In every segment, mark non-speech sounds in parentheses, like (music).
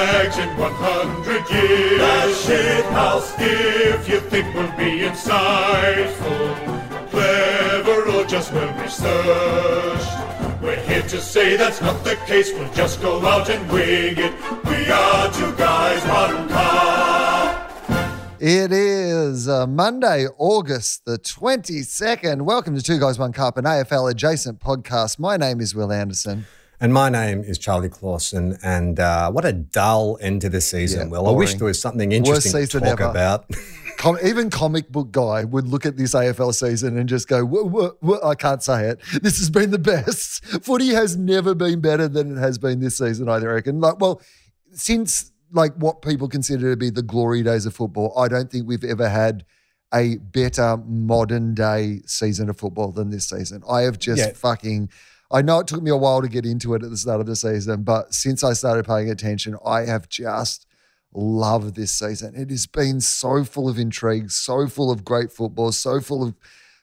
win. Two in 100 years. A shit house. If you think we'll be insightful, clever, or just well researched. We're here to say that's not the case. We'll just go out and wing it. We are two guys, one cup. It is uh, Monday, August the 22nd. Welcome to Two Guys, One Cup, an AFL adjacent podcast. My name is Will Anderson. And my name is Charlie Clausen. And uh, what a dull end to the season, Yeah, Will. I wish there was something interesting to talk ever. about. (laughs) Com- even comic book guy would look at this AFL season and just go, "Wha- wha- wha- I can't say it. This has been the best. (laughs) Footy has never been better than it has been this season, I reckon. Like, well, since like what people consider to be the glory days of football, I don't think we've ever had a better modern day season of football than this season. I have just Yeah. fucking I know it took me a while to get into it at the start of the season, but since I started paying attention, I have just loved this season. It has been so full of intrigue, so full of great football, so full of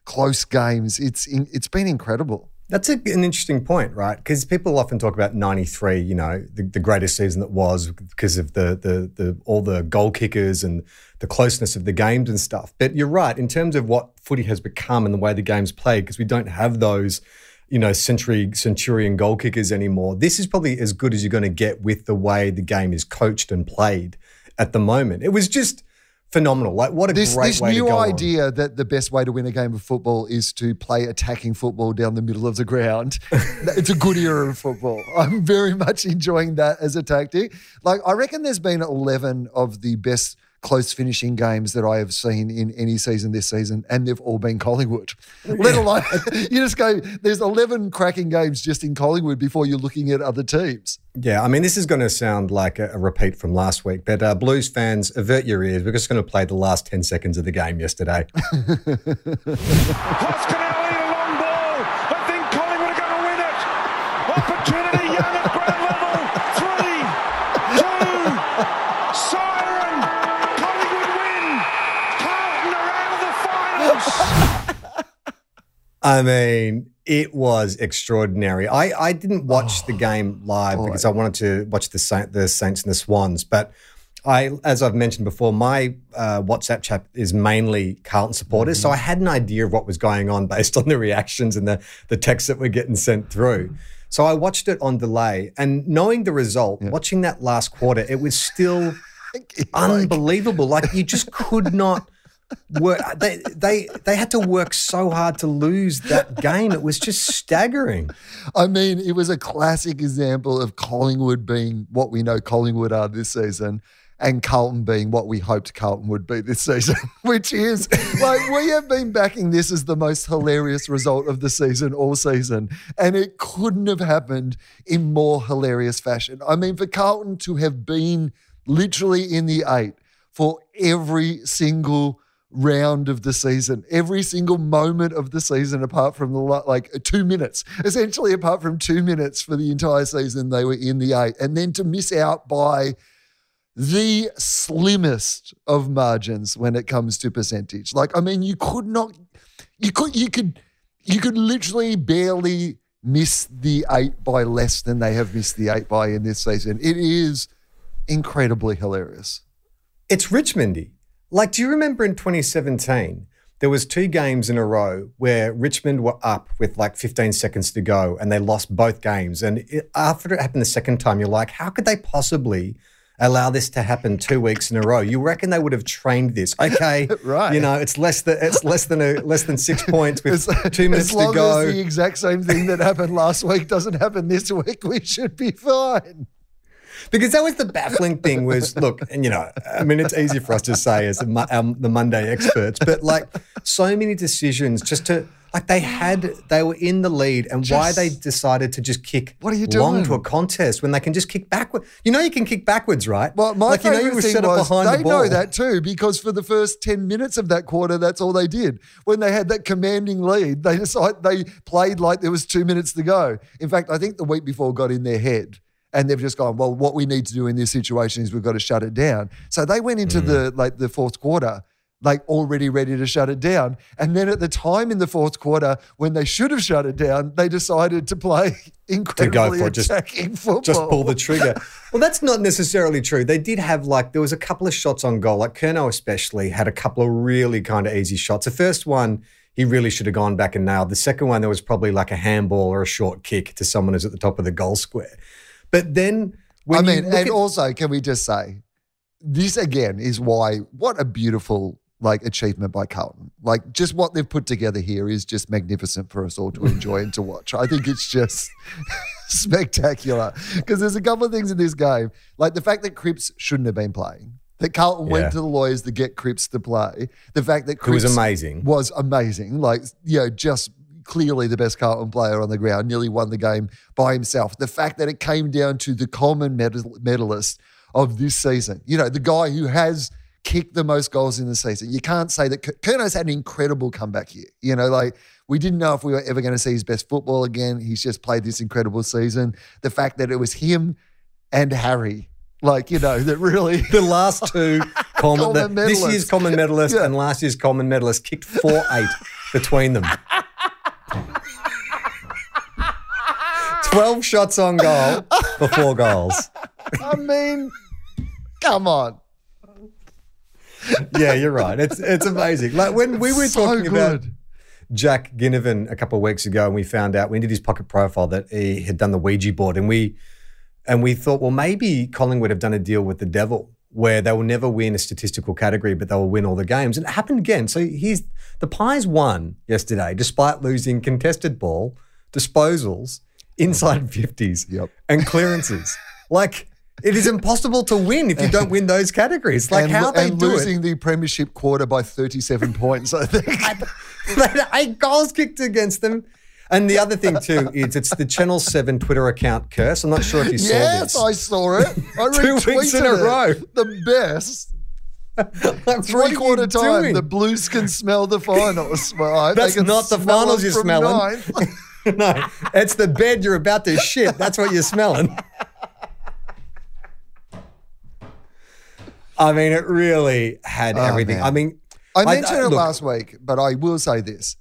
close games. It's in, it's been incredible. That's a, an interesting point, right? Because people often talk about '93, you know, the, the greatest season that was because of the, the the all the goal kickers and the closeness of the games and stuff. But you're right in terms of what footy has become and the way the game's played, because we don't have those, you know, century centurion goal kickers anymore. This is probably as good as you're going to get with the way the game is coached and played at the moment. It was just phenomenal. Like what a This great this way to new go on. idea that the best way to win a game of football is to play attacking football down the middle of the ground. (laughs) it's a good era of football. (laughs) I'm very much enjoying that as a tactic. Like I reckon there's been 11 of the best close finishing games that I have seen in any season this season, and they've all been Collingwood. (laughs) Let alone (laughs) you just go. There's 11 cracking games just in Collingwood before you're looking at other teams. Yeah, I mean, this is going to sound like a, a repeat from last week, but uh, Blues fans, avert your ears. We're just going to play the last 10 seconds of the game yesterday. (laughs) Pascanelli, a long ball. I think Collingwood are going to win it. Opportunity, young at ground level. Three, two, siren. Collingwood win. Carlton are out of the finals. I mean, it was extraordinary. I, I didn't watch the game live because I wanted to watch the Saint, the Saints and the Swans, but I, as I've mentioned before, my uh, WhatsApp chat is mainly Carlton supporters, so I had an idea of what was going on based on the reactions and the the texts that were getting sent through. So I watched it on delay, and knowing the result, watching that last quarter, it was still (laughs) unbelievable. Like you just could not work. They they they had to work so hard to lose that game. It was just staggering. I mean, it was a classic example of Collingwood being what we know Collingwood are this season and Carlton being what we hoped Carlton would be this season, (laughs) which is like we have been backing this as the most hilarious result of the season all season. And it couldn't have happened in more hilarious fashion. I mean, for Carlton to have been literally in the eight for every single round of the season, every single moment of the season, apart from the like uh, two minutes, essentially, apart from two minutes for the entire season, they were in the eight. And then to miss out by the slimmest of margins when it comes to percentage. Like, I mean, you could not, you could, you could, you could literally barely miss the eight by less than they have missed the eight by in this season. It is incredibly hilarious. It's Richmondy. Like, do you remember in 2017? There was two games in a row where Richmond were up with like 15 seconds to go and they lost both games. And it, after it happened the second time, you're like, how could they possibly allow this to happen two weeks in a row? You reckon they would have trained this? (laughs) Okay, Right. You know, it's less than it's less than a less than six (laughs) points with two minutes as long to go. as the exact same thing that happened last week doesn't happen this (laughs) week, we should be fine. Because that was the baffling thing was (laughs) look and you know i mean it's easy for us to say as the, um, the monday experts but like so many decisions just to like they had they were in the lead and why they decided to just kick What are you long doing? to a contest when they can just kick backward you know you can kick backwards right Well, my like you know favorite you were thing set up was behind they the ball know that too because for the first ten minutes of that quarter, that's all they did. When they had that commanding lead, they decided they played like there was two minutes to go. In fact, I think the week before got in their head. And they've just gone, well, what we need to do in this situation is we've got to shut it down. So they went into mm. the like the fourth quarter, like already ready to shut it down. And then at the time in the fourth quarter, when they should have shut it down, they decided to play (laughs) incredibly for it, just- attacking football. just pull the trigger. (laughs) well, that's not necessarily true. They did have like there was a couple of shots on goal. Like Curnow especially had a couple of really kind of easy shots. The first one he really should have gone back and nailed. The second one there was probably like a handball or a short kick to someone who's at the top of the goal square. But then when I mean, look and at- also, can we just say, this again is why what a beautiful like achievement by Carlton. Like just what they've put together here is just magnificent for us all to enjoy and to watch. I think it's just (laughs) spectacular because there's a couple of things in this game, like the fact that Cripps shouldn't have been playing. That Carlton Yeah. went to the lawyers to get Cripps to play. The fact that Who was amazing. was amazing. Like, you know, just clearly the best Carlton player on the ground, nearly won the game by himself. The fact that it came down to the Coleman medal- medalist of this season, you know, the guy who has kicked the most goals in the season. You can't say that Curnow's had an incredible comeback here. You know, like we didn't know if we were ever going to see his best football again. He's just played this incredible season. The fact that it was him and Harry, like, you know, that really. (laughs) the last two (laughs) Coleman, the- this year's Coleman medalist Yeah. and last year's Coleman medalist kicked four eight between them. Twelve shots on goal for four goals. I mean, come on. Yeah, you're right. It's it's amazing. Like when we were So talking about. Jack Ginnivan a couple of weeks ago, and we found out we did his pocket profile that he had done the Ouija board, and we and we thought, well, maybe Collingwood have done a deal with the devil where they will never win a statistical category, but they will win all the games. And it happened again. So he's the Pies won yesterday, despite losing contested ball, disposals, inside fifties, Yep. and clearances. like it is impossible to win if you don't win those categories. Like and, how they and do it. losing the premiership quarter by 37 points, I think. (laughs) eight goals kicked against them. And the other thing too is it's the Channel Seven Twitter account curse. I'm not sure if you saw yes, this. Yes, I saw it. I (laughs) Two weeks in a it. row. The best. (laughs) Like, Three quarter time, doing? the Blues can smell the finals. Well, That's not the finals you're smelling. (laughs) no, it's the bed you're about to shit. That's what you're smelling. I mean, it really had Oh, everything. man. I mean, I mentioned it look, last week, but I will say this.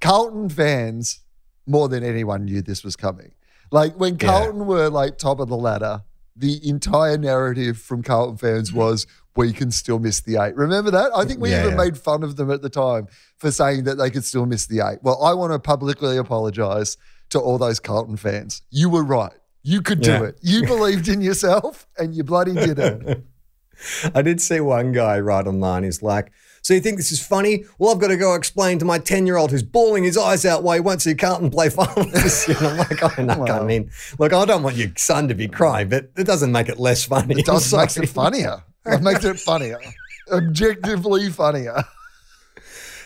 Carlton fans, more than anyone, knew this was coming. Like when Yeah. Carlton were like top of the ladder, the entire narrative from Carlton fans mm-hmm. was we can still miss the eight. Remember that? I think we Yeah, even yeah. made fun of them at the time for saying that they could still miss the eight. Well, I want to publicly apologize to all those Carlton fans. You were right. You could do Yeah. it. You (laughs) believed in yourself and you bloody did it. (laughs) I did see one guy write online. He's like, "So you think this is funny? Well, I've got to go explain to my ten-year-old who's bawling his eyes out why he won't see Carlton play finals this year." And I'm like, "Oh, no, I mean, look, I don't want your son to be crying, but it doesn't make it less funny." It does (laughs) sorry. it funnier. It makes it funnier. Objectively funnier.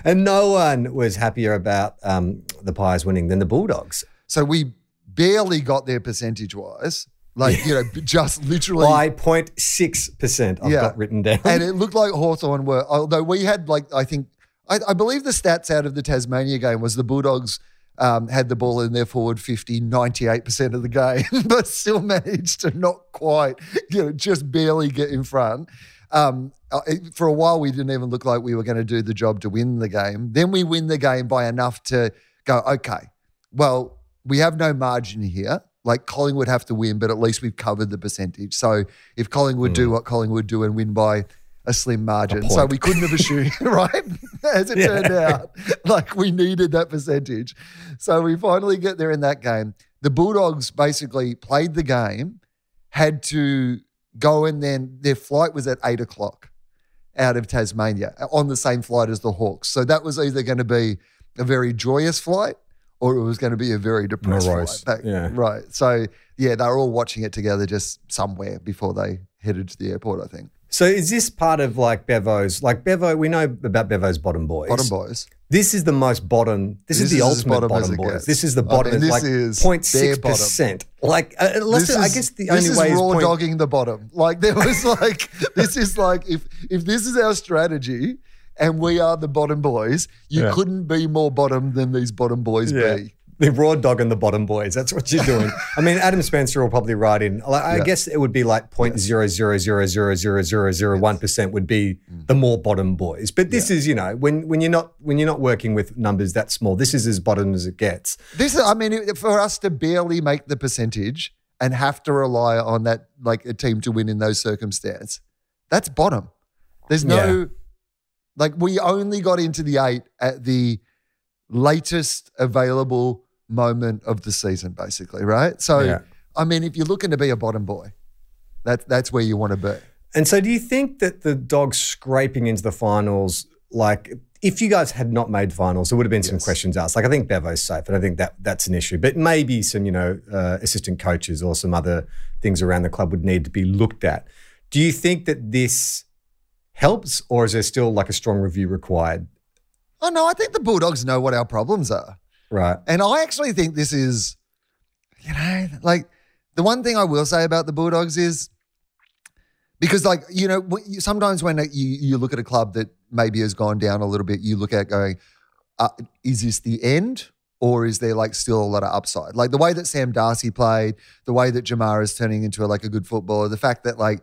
And no one was happier about um, the Pies winning than the Bulldogs So we barely got there percentage wise. Like, you know, just literally. by 0.6 percent. I've Yeah. got written down. and it looked like Hawthorn were, although we had like, I think, I, I believe the stats out of the Tasmania game was the Bulldogs um, had the ball in their forward 50, 98% of the game, (laughs) but still managed to not quite, you know, just barely get in front. Um, uh, for a while, we didn't even look like we were going to do the job to win the game. Then we win the game by enough to go, okay, well, we have no margin here. Like Collingwood have to win, but at least we've covered the percentage. So if Collingwood do what Collingwood do and win by a slim margin, so we couldn't have assumed, (laughs) (laughs) right? As it turned out, like we needed that percentage. So we finally get there in that game. The Bulldogs basically played the game, had to go and then their flight was at eight o'clock out of Tasmania on the same flight as the Hawks. So that was either going to be a very joyous flight or it was going to be a very depressed Morose, flight back. yeah. Right. So yeah, they were all watching it together just somewhere before they headed to the airport. I think So is this part of like Bevo's? Like Bevo, we know about Bevo's bottom boys. bottom boys. This is the most bottom. This, is the is ultimate bottom bottom, boys. gets. This is the I bottom. mean, this like is 0.6 percent. Like uh, unless This I is- guess the this only is way is raw point, dogging the bottom. Like there was (laughs) like this is like if if this is our strategy and we are the bottom boys, you Yeah. couldn't be more bottom than these bottom boys Yeah. be. The raw dog and the bottom boys. That's what you're doing. (laughs) I mean, Adam Spencer will probably write in. I Yeah. guess it would be like point zero zero zero zero zero zero zero one percent would be Mm. the more bottom boys. But this is, you know, when when you're not when you're not working with numbers that small, this is as bottom as it gets. This is, I mean, for us to barely make the percentage and have to rely on that, like a team to win in those circumstances, that's bottom. There's no, Yeah. like, we only got into the eight at the latest available moment of the season, basically, right? So, Yeah. I mean, if you're looking to be a bottom boy, that, that's where you want to be. And so, do you think that the dogs scraping into the finals, like if you guys had not made finals, there would have been some Yes. questions asked. Like I think Bevo's safe, and I think that that's an issue. But maybe some, you know, uh, assistant coaches or some other things around the club would need to be looked at. Do you think that this helps, or is there still like a strong review required? Oh, no, I think the Bulldogs know what our problems are. Right. And I actually think this is, you know, like the one thing I will say about the Bulldogs is because, like, you know, sometimes when you, you look at a club that maybe has gone down a little bit, you look at going, uh, is this the end? Or is there like still a lot of upside? Like the way that Sam Darcy played, the way that Jamar is turning into a, like a good footballer, the fact that like,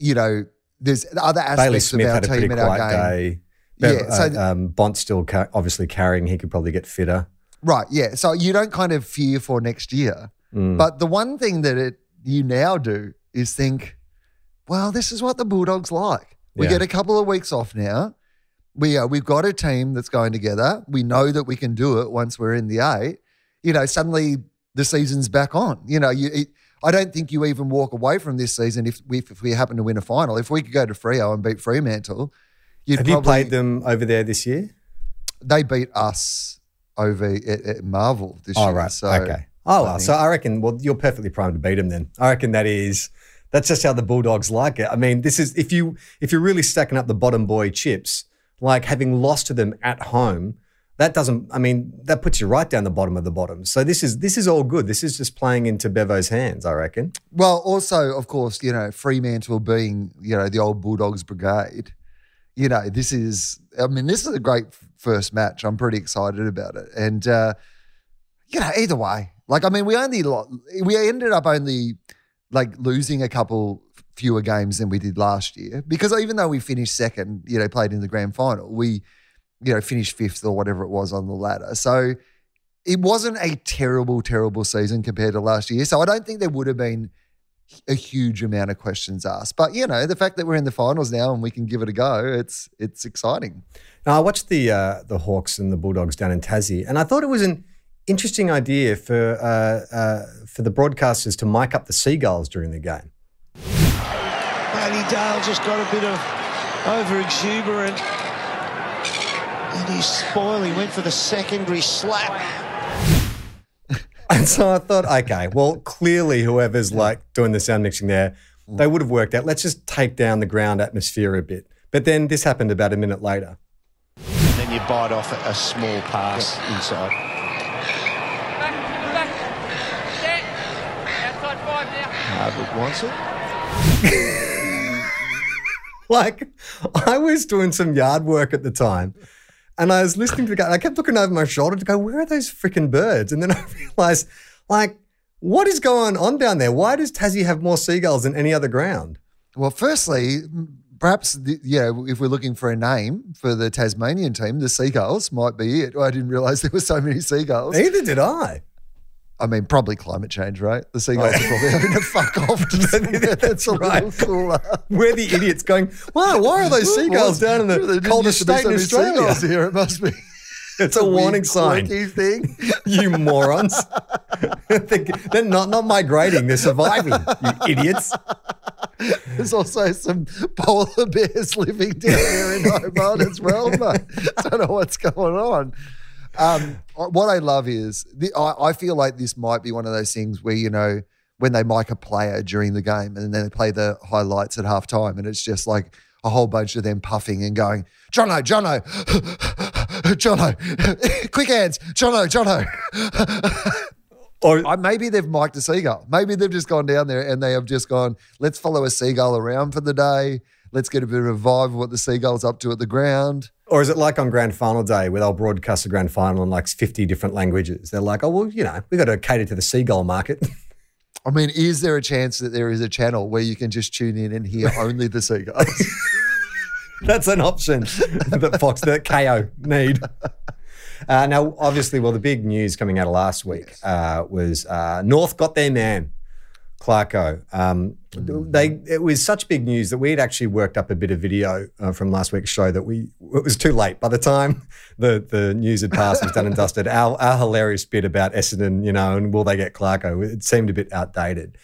you know, there's other aspects of our had a pretty team and our game. day. Bev, Yeah, so- uh, um, Bont's still ca- obviously carrying. He could probably get fitter. Right. Yeah. So you don't kind of fear for next year. Mm. But the one thing that it you now do is think, well, this is what the Bulldogs like. We Yeah. get a couple of weeks off now. We uh, we've got a team that's going together. We know that we can do it once we're in the eight. You know, suddenly the season's back on. You know, you. It, I don't think you even walk away from this season if we if we happen to win a final. If we could go to Freo and beat Fremantle, you'd Have you played them over there this year? They beat us over at, at Marvel this Oh year. right. So okay. Oh I well. So I reckon. Well, you're perfectly primed to beat them. Then I reckon that is. That's just how the Bulldogs like it. I mean, this is if you if you're really stacking up the bottom boy chips, like having lost to them at home, that doesn't. I mean, that puts you right down the bottom of the bottom. So this is this is all good. This is just playing into Bevo's hands. I reckon. Well, also, of course, you know, Fremantle being, you know, the old Bulldogs brigade, you know, this is, I mean, this is a great first match. I'm pretty excited about it. And, uh, you know, either way, like, I mean, we only, we ended up only like losing a couple fewer games than we did last year because even though we finished second, you know, played in the grand final, we, you know, finished fifth or whatever it was on the ladder. So it wasn't a terrible, terrible season compared to last year. So I don't think there would have been a huge amount of questions asked. But you know, the fact that we're in the finals now and we can give it a go, it's it's exciting. Now I watched the uh, the Hawks and the Bulldogs down in Tassie, and I thought it was an interesting idea for uh, uh, for the broadcasters to mic up the seagulls during the game. Bailey Dale just got a bit of over exuberant. And he's spoiled. He went for the secondary slap. And so I thought, okay, well, clearly whoever's like doing the sound mixing there, mm. they would have worked out. Let's just take down the ground atmosphere a bit. But then this happened about a minute later. And then you bite off a, a small pass inside. Back, back. Set. Outside five now. Hardwick wants it. (laughs) Like, I was doing some yard work at the time. And I was listening to the guy. And I kept looking over my shoulder to go, where are those freaking birds? And then (laughs) I realized, like, what is going on down there? Why does Tassie have more seagulls than any other ground? Well, firstly, perhaps the, you know, if we're looking for a name for the Tasmanian team, the Seagulls might be it. I didn't realize there were so many seagulls. Neither did I. I mean, probably climate change, right? The seagulls oh. are probably having to fuck off to (laughs) somewhere that's a right. little cooler. We're the idiots going, wow, why are those seagulls down in the coldest used to be state in Australia? Here, it must be. (laughs) It's a weird, warning sign. thing. (laughs) You morons. They- They're not, not migrating, they're surviving, you idiots. There's also some polar bears living down there in Hobart as well, but don't know what's going on. Um, what I love is the, I, I feel like this might be one of those things where you know when they mic a player during the game and then they play the highlights at halftime, and it's just like a whole bunch of them puffing and going, Jono, Jono, (laughs) Jono, (laughs) quick hands, Jono, Jono. (laughs) Or Uh, maybe they've mic'd a seagull. Maybe they've just gone down there and they have just gone, let's follow a seagull around for the day. Let's get a bit of a vibe of what the seagull's up to at the ground. Or is it like on grand final day where they'll broadcast the grand final in like 50 different languages? They're like, oh, well, you know, we've got to cater to the seagull market. (laughs) I mean, is there a chance that there is a channel where you can just tune in and hear only the seagulls? (laughs) That's an option (laughs) that Fox, that Kayo need. Uh, now, obviously, well, the big news coming out of last week uh, was uh, North got their man, Clarko. Um, They it was such big news that we had actually worked up a bit of video uh, from last week's show that we it was too late by the time (laughs) the the news had passed, was done and dusted. Our our hilarious bit about Essendon, you know, and will they get Clarko? It seemed a bit outdated,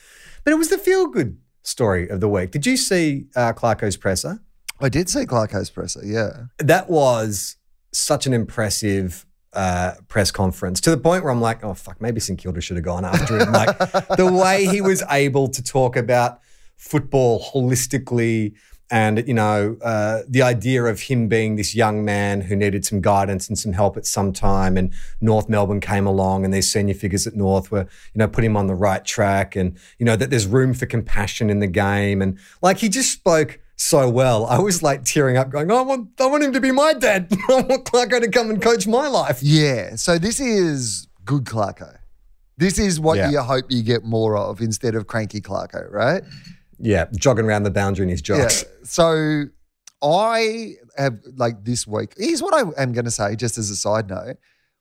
but it was the feel good story of the week. Did you see uh, Clarko's presser? I did see Clarko's presser, yeah. that was such an impressive uh, press conference to the point where I'm like, oh fuck, maybe St Kilda should have gone after him. Like the way he was able to talk about football holistically, and you know uh, the idea of him being this young man who needed some guidance and some help at some time, and North Melbourne came along, and these senior figures at North were you know put him on the right track, and you know that there's room for compassion in the game, and like he just spoke so well. I was like tearing up, going, I want, I want him to be my dad. (laughs) I want Clarko to come and coach my life. Yeah. So this is good Clarko. This is what Yeah. you hope you get more of instead of cranky Clarko, right? Yeah, jogging around the boundary in his jocks. Yeah. So I have like this week. Here's what I am going to say, just as a side note.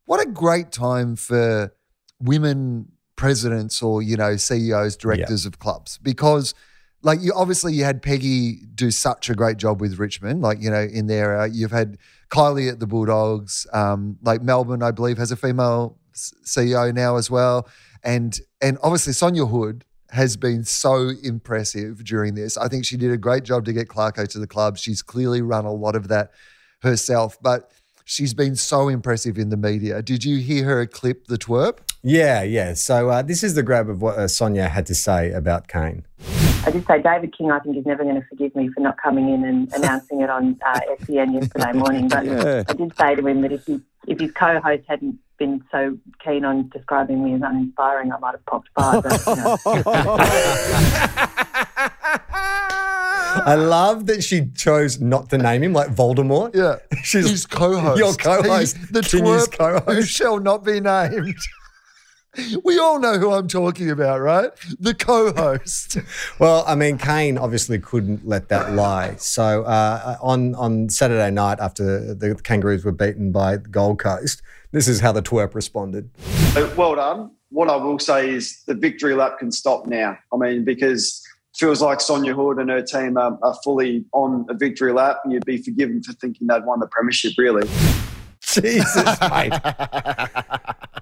What a great time for women presidents or you know CEOs, directors of clubs, because like you obviously you had Peggy do such a great job with Richmond, like you know in there. Uh, you've had Kylie at the Bulldogs, um, like Melbourne, I believe, has a female CEO now as well, and and obviously Sonia Hood has been so impressive during this. I think she did a great job to get Clarko to the club. She's clearly run a lot of that herself, but she's been so impressive in the media. Did you hear her clip the twerp? Yeah, yeah. So uh, this is the grab of what uh, Sonia had to say about Kane. I did say David King, I think, is never going to forgive me for not coming in and (laughs) announcing it on uh, SEN yesterday morning. But (laughs) I did say to him that if, he, if his co host hadn't been so keen on describing me as uninspiring, I might have popped by. But, you know. (laughs) I love that she chose not to name him like Voldemort. Yeah. She's His co-host. Your co-host. He's the King twerp co-host. who shall not be named. We all know who I'm talking about, right? The co-host. (laughs) Well, I mean, Kane obviously couldn't let that lie. So uh, on on Saturday night, after the Kangaroos were beaten by the Gold Coast, this is how the twerp responded. Well done. What I will say is the victory lap can stop now. I mean, because it feels like Sonia Hood and her team are, are fully on a victory lap, and you'd be forgiven for thinking they'd won the premiership, really. Jesus, mate.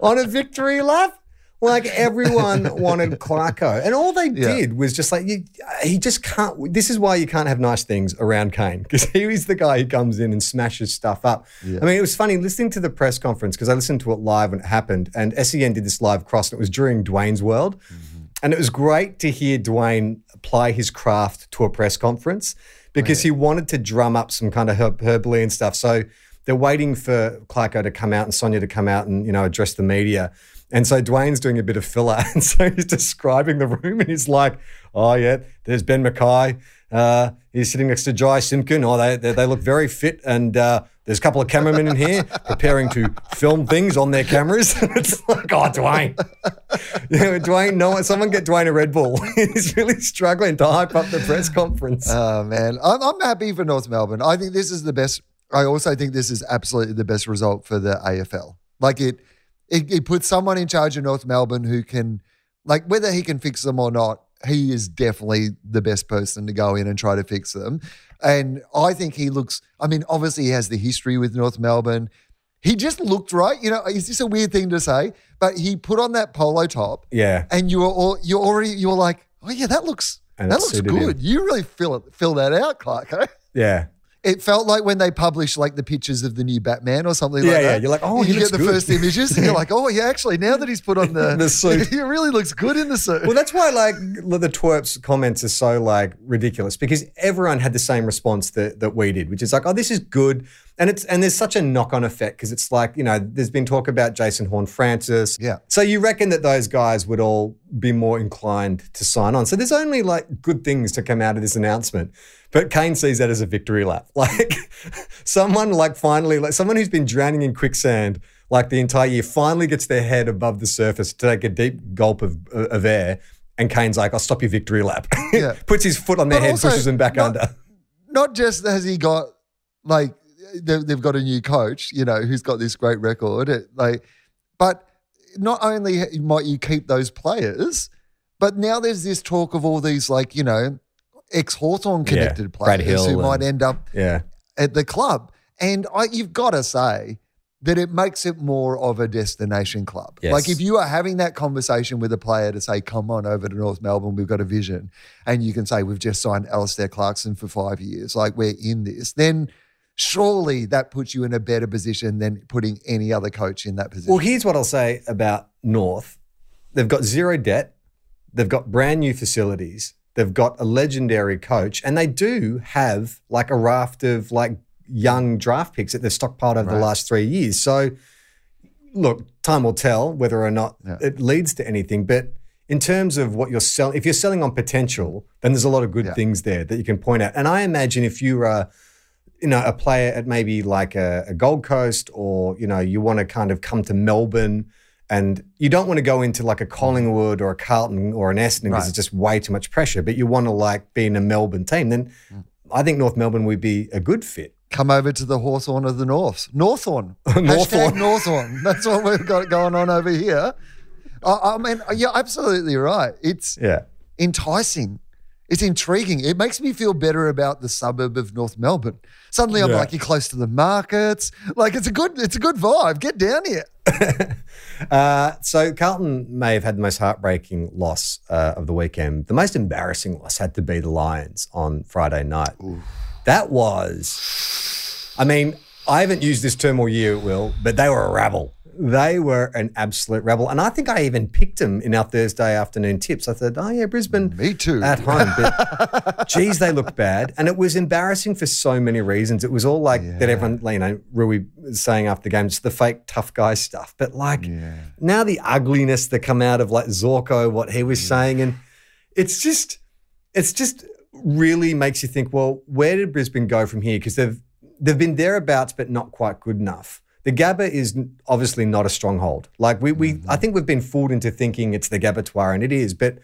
On a victory lap? Like everyone (laughs) wanted Clarko. And all they Yeah. did was just like, you, he just can't. This is why you can't have nice things around Kane because he was the guy who comes in and smashes stuff up. I mean, it was funny listening to the press conference because I listened to it live when it happened. And SEN did this live cross and it was during Dwayne's World. Mm-hmm. And it was great to hear Dwayne apply his craft to a press conference because oh, he wanted to drum up some kind of herb- and stuff. So they're waiting for Clarko to come out and Sonia to come out and, you know, address the media. And so Dwayne's doing a bit of filler. (laughs) And so he's describing the room and he's like, oh, yeah, there's Ben McKay. Uh, he's sitting next to Jy Simpkin. Oh, they, they, they look very fit. And uh, there's a couple of cameramen in here preparing to film things on their cameras. (laughs) it's like, oh, Dwayne. (laughs) you know, Dwayne, no, someone get Dwayne a Red Bull. he's really struggling to hype up the press conference. Oh man, I'm, I'm happy for North Melbourne. I think this is the best. I also think this is absolutely the best result for the AFL. Like it, it, it puts someone in charge of North Melbourne who can, like, whether he can fix them or not. He is definitely the best person to go in and try to fix them. And I think he looks. I mean, obviously he has the history with North Melbourne. He just looked right. You know, is this a weird thing to say? But he put on that polo top yeah. and you were all, you already you were like, oh yeah, that looks And that looks good. him. You really fill it fill that out, Clark. eh? Yeah. It felt like when they published like the pictures of the new Batman or something Yeah, like yeah, that. you're like, oh, you get the good. first images and you're like, oh, yeah, actually, now that he's put on the, (laughs) The suit. (laughs) he really looks good in the suit. Well, that's why like the twerps comments are so like ridiculous because everyone had the same response that that we did, which is like, oh, this is good, and it's and there's such a knock on effect because it's like you know, there's been talk about Jason Horne-Francis, Yeah. So you reckon that those guys would all be more inclined to sign on? So there's only like good things to come out of this announcement. But Kane sees that as a victory lap. (laughs) Like someone like finally, like someone who's been drowning in quicksand like the entire year, finally gets their head above the surface to take a deep gulp of, uh, of air. And Kane's like, I'll stop your victory lap. (laughs) Yeah. Puts his foot on their But head, also, pushes them back not- under. not just has he got like they- they've got a new coach, you know, who's got this great record, it, like, but not only might you keep those players, but now there's this talk of all these like you know ex Hawthorn connected Brad players Hill who might end up Yeah. at the club, and I, you've got to say. That it makes it more of a destination club. Yes. Like if you are having that conversation with a player to say, "Come on over to North Melbourne, we've got a vision," and you can say, "We've just signed Alastair Clarkson for five years," like we're in this, then surely that puts you in a better position than putting any other coach in that position. Well, here's what I'll say about North. They've got zero debt. They've got brand new facilities. They've got a legendary coach, and they do have like a raft of like young draft picks that they've stockpiled over the last three years. So, look, time will tell whether or not Yeah. it leads to anything. But in terms of what you're selling, if you're selling on potential, then there's a lot of good Yeah. things there that you can point out. And I imagine if you are a, you know, a player at maybe like a, a Gold Coast, or you know, you want to kind of come to Melbourne, and you don't want to go into like a Collingwood or a Carlton or an Essendon because Right. it's just way too much pressure. But you want to like be in a Melbourne team, then Mm. I think North Melbourne would be a good fit. Come over to the Hawthorn of the North. Northorn. Northorn. Northorn. That's what we've got going on over here. I, I mean, you're absolutely right. It's Yeah. enticing. It's intriguing. It makes me feel better about the suburb of North Melbourne. Suddenly, I'm Yeah. like, you're close to the markets. Like, it's a good, it's a good vibe. Get down here. (laughs) Uh, so Carlton may have had the most heartbreaking loss uh, of the weekend. The most embarrassing loss had to be the Lions on Friday night. That was, I mean, I haven't used this term all year, Will, but they were a rabble. They were an absolute rebel. And I think I even picked them in our Thursday afternoon tips. I thought, oh, yeah, Brisbane Me too. at home. But (laughs) geez, they looked bad. And it was embarrassing for so many reasons. It was all like that everyone, you know, Roo was saying after the game, it's the fake tough guy stuff. But like now the ugliness that come out of like Zorko, what he was mm. saying, and it's just, it's just really makes you think, well, where did Brisbane go from here? Because they've they've been thereabouts, but not quite good enough. The Gabba is obviously not a stronghold. Like we, we I mm-hmm. think we've been fooled into thinking it's the Gabbatoir, and it is. But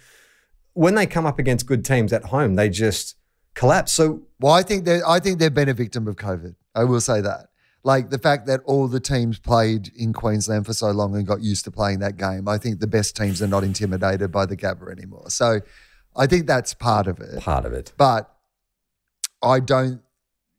when they come up against good teams at home, they just collapse. So Well, I think they I think they've been a victim of COVID. I will say that. Like the fact that all the teams played in Queensland for so long and got used to playing that game. I think the best teams are not intimidated by the Gabba anymore. So I think that's part of it. part of it. But I don't.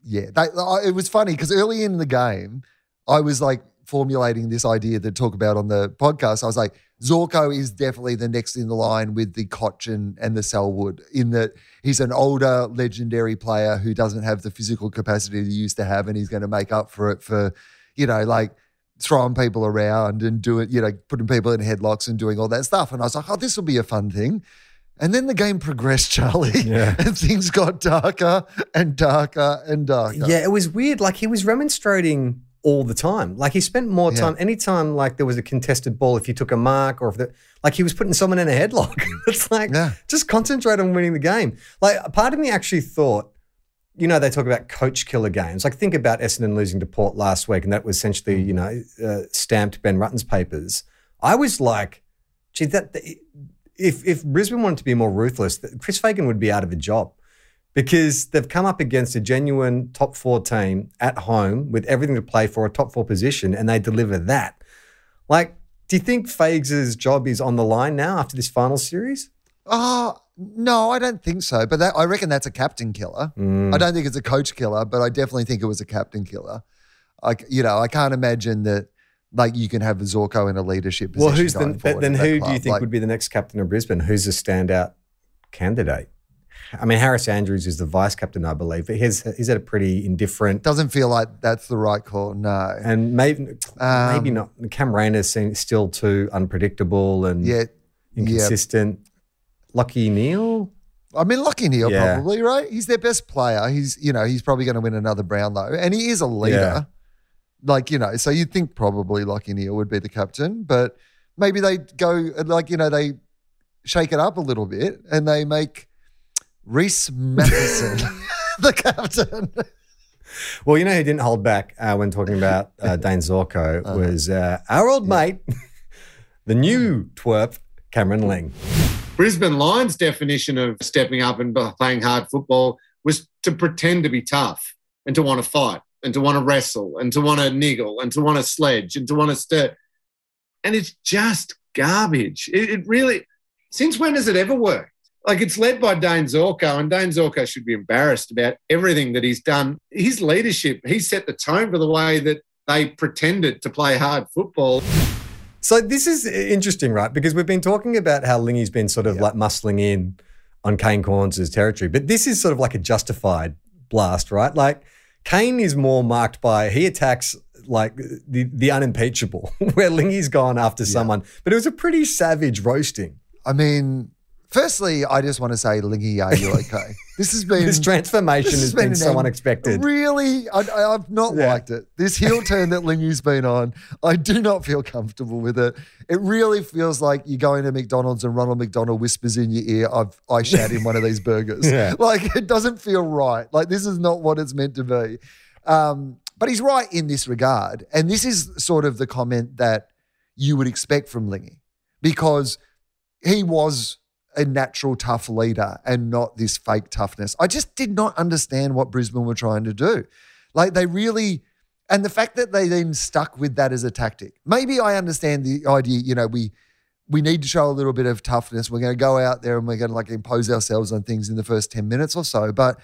Yeah, they, it was funny because early in the game, I was like formulating this idea to talk about on the podcast. I was like, Zorko is definitely the next in the line with the Cotchin and the Selwood, in that he's an older, legendary player who doesn't have the physical capacity he used to have, and he's going to make up for it for, you know, like throwing people around and doing, you know, putting people in headlocks and doing all that stuff. And I was like, oh, this will be a fun thing. And then the game progressed, Charlie, Yeah. (laughs) and things got darker and darker and darker. Yeah, it was weird. Like he was remonstrating all the time. Like he spent more Yeah. time anytime like there was a contested ball, if you took a mark or if the like he was putting someone in a headlock. (laughs) it's like Yeah. just concentrate on winning the game. Like part of me actually thought, you know, they talk about coach killer games. Like think about Essendon losing to Port last week, and that was essentially, you know, uh, stamped Ben Rutten's papers. I was like, gee, that if if Brisbane wanted to be more ruthless, Chris Fagan would be out of a job because they've come up against a genuine top four team at home with everything to play for, a top four position, and they deliver that. Like, do you think Fags' job is on the line now after this final series? Oh, no, I don't think so. But that, I reckon that's a captain killer. Mm. I don't think it's a coach killer, but I definitely think it was a captain killer. Like, you know, I can't imagine that like you can have Zorko in a leadership position. Well, who's the, then who do you think Like, would be the next captain of Brisbane? Who's a standout candidate? I mean, Harris Andrews is the vice captain, I believe, but he's he's had a pretty indifferent. Doesn't feel like that's the right call. No. And maybe Um, maybe not. Cam Rayner seems still too unpredictable and yeah. Yeah. inconsistent. Lachie Neale. I mean, Lachie Neale Yeah. probably, right? He's their best player. He's, you know, he's probably going to win another Brownlow. And he is a leader. Like, you know, so you'd think probably Lachie Neale would be the captain, but maybe they go, like, you know, they shake it up a little bit and they make Rhys Mathieson (laughs) the captain. Well, you know who didn't hold back uh, when talking about uh, (laughs) Dayne Zorko Uh-huh. was uh, our old mate, (laughs) the new twerp, Cameron Ling. Brisbane Lions' definition of stepping up and playing hard football was to pretend to be tough and to want to fight and to want to wrestle and to want to niggle and to want to sledge and to want to stir. And it's just garbage. It, it really, since when has it ever worked? Like it's led by Dayne Zorko, and Dayne Zorko should be embarrassed about everything that he's done. His leadership, he set the tone for the way that they pretended to play hard football. So this is interesting, right? Because we've been talking about how Lingy's been sort of like muscling in on Kane Cornes' territory, but this is sort of like a justified blast, right? Like Kane is more marked by he attacks like the the unimpeachable, (laughs) where Lingy's gone after someone, but it was a pretty savage roasting. I mean, firstly, I just want to say, Lingy, are you (laughs) okay? This has been This transformation this has been an so unexpected. Really, I, I've not Yeah. liked it. This heel turn that Lingy's been on, I do not feel comfortable with it. It really feels like you're going to McDonald's and Ronald McDonald whispers in your ear, "I've I shat in one of these burgers." (laughs) Yeah. Like it doesn't feel right. Like this is not what it's meant to be. Um, but he's right in this regard, and this is sort of the comment that you would expect from Lingy because he was a natural tough leader and not this fake toughness. I just did not understand what Brisbane were trying to do. Like they really, and the fact that they then stuck with that as a tactic. Maybe I understand the idea, you know, we we need to show a little bit of toughness. We're going to go out there and we're going to like impose ourselves on things in the first 10 minutes or so. But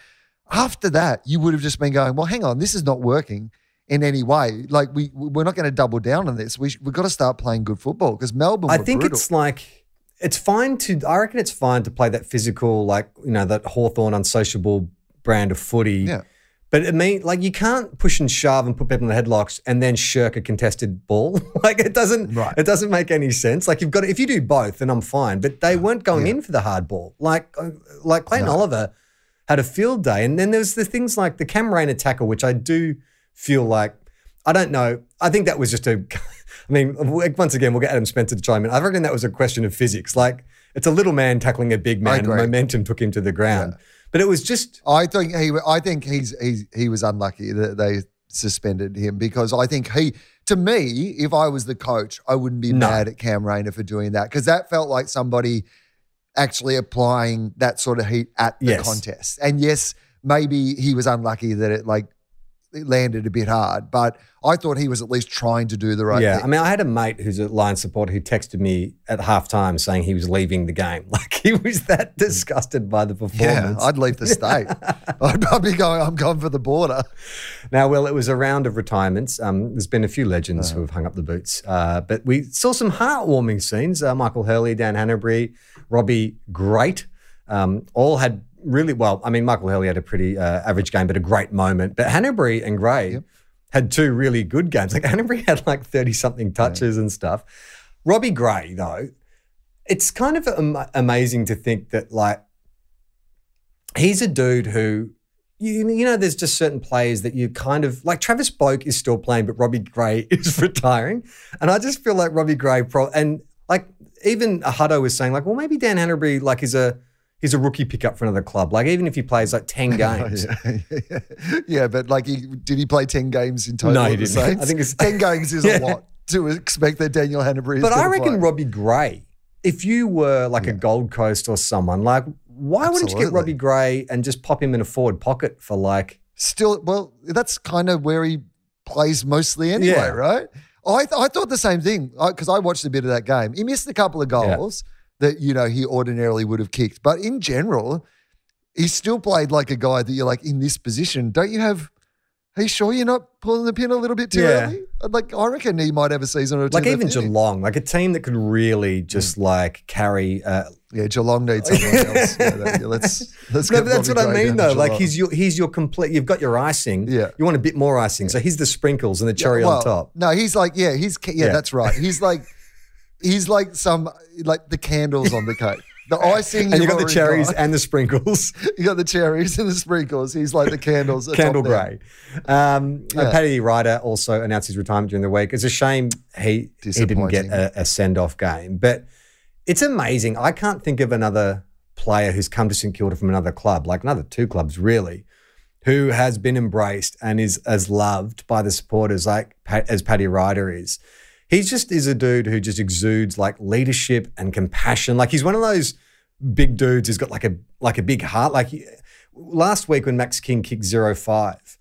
after that, you would have just been going, well, hang on, this is not working in any way. Like we we're not going to double down on this. We we've got to start playing good football because Melbourne. I think brutal. it's like it's fine to. I reckon it's fine to play that physical, like you know, that Hawthorn unsociable brand of footy. Yeah. But it mean like you can't push and shove and put people in the headlocks and then shirk a contested ball. (laughs) like it doesn't. Right. It doesn't make any sense. Like you've got to, if you do both, then I'm fine. But they weren't going in for the hard ball. Like uh, like Clayton Oliver had a field day, and then there was the things like the Cam Rayner tackle, which I do feel like I don't know. I think that was just a. (laughs) I mean, once again, we'll get Adam Spencer to chime in. I reckon that was a question of physics. Like it's a little man tackling a big man. Momentum took him to the ground, but it was just I think he. I think he's he's he was unlucky that they suspended him because I think he. To me, if I was the coach, I wouldn't be No. mad at Cam Rayner for doing that because that felt like somebody actually applying that sort of heat at the Yes. contest. And yes, maybe he was unlucky that it like it landed a bit hard, but I thought he was at least trying to do the right yeah. thing. I mean, I had a mate who's a Lions supporter who texted me at halftime saying he was leaving the game. (laughs) Like he was that disgusted by the performance. yeah. I'd leave the state. (laughs) I'd, I'd be going. I'm going for the border. Now, well, it was a round of retirements. Um, there's been a few legends who have hung up the boots, uh, but we saw some heartwarming scenes. Uh, Michael Hurley, Dan Hannebery, Robbie Gray, um, all had really well. I mean, Michael Hurley had a pretty uh, average game, but a great moment. But Hannebery and Gray had two really good games. Like Hannebery had like thirty something touches and stuff. Robbie Gray, though, it's kind of am- amazing to think that like he's a dude who you, you know there's just certain players that you kind of like Travis Boak is still playing but Robbie Gray (laughs) is retiring and I just feel like Robbie Gray pro and like even Hutto was saying like well maybe Dan Hannebery like is a he's a rookie pickup for another club like even if he plays like 10 (laughs) games yeah. yeah, but like, he, did he play ten games in total? No, he didn't. (laughs) Saints? I think it's- ten games is (laughs) Yeah. a lot to expect that Daniel Hannebery. Is but I reckon play. Robbie Gray if you were like a Gold Coast or someone like why wouldn't you get Robbie Gray and just pop him in a forward pocket for like still, well, that's kind of where he plays mostly anyway, Yeah. right? I, th- I thought the same thing uh, because I, watched a bit of that game. He missed a couple of goals that you know he ordinarily would have kicked, but in general, he still played like a guy that you're like in this position. Don't you have? Are you sure you're not pulling the pin a little bit too Yeah. early? Like I reckon he might have a season or two. like even. Geelong, like a team that could really just like carry uh, Yeah, Geelong needs (laughs) someone else. Yeah, that- yeah, let's let's No, but that's Robbie what I mean, though. Like he's your he's your complete. You've got your icing. Yeah. You want a bit more icing, so he's the sprinkles and the cherry well, on top. No, he's like, yeah, he's Yeah. that's right. He's like, (laughs) he's like some like the candles on the cake. The (laughs) icing, And you got the cherries got. and the sprinkles. (laughs) you got the cherries and the sprinkles. He's like the candles. Candle grey. Um, Yeah. Paddy Ryder also announced his retirement during the week. It's a shame he he didn't get a, a send off game, but it's amazing. I can't think of another player who's come to St Kilda from another club, like another two clubs really, who has been embraced and is as loved by the supporters like as Paddy Ryder is. He just is a dude who just exudes like leadership and compassion. Like he's one of those big dudes who's got like a like a big heart. Like last week when Max King kicked zero five,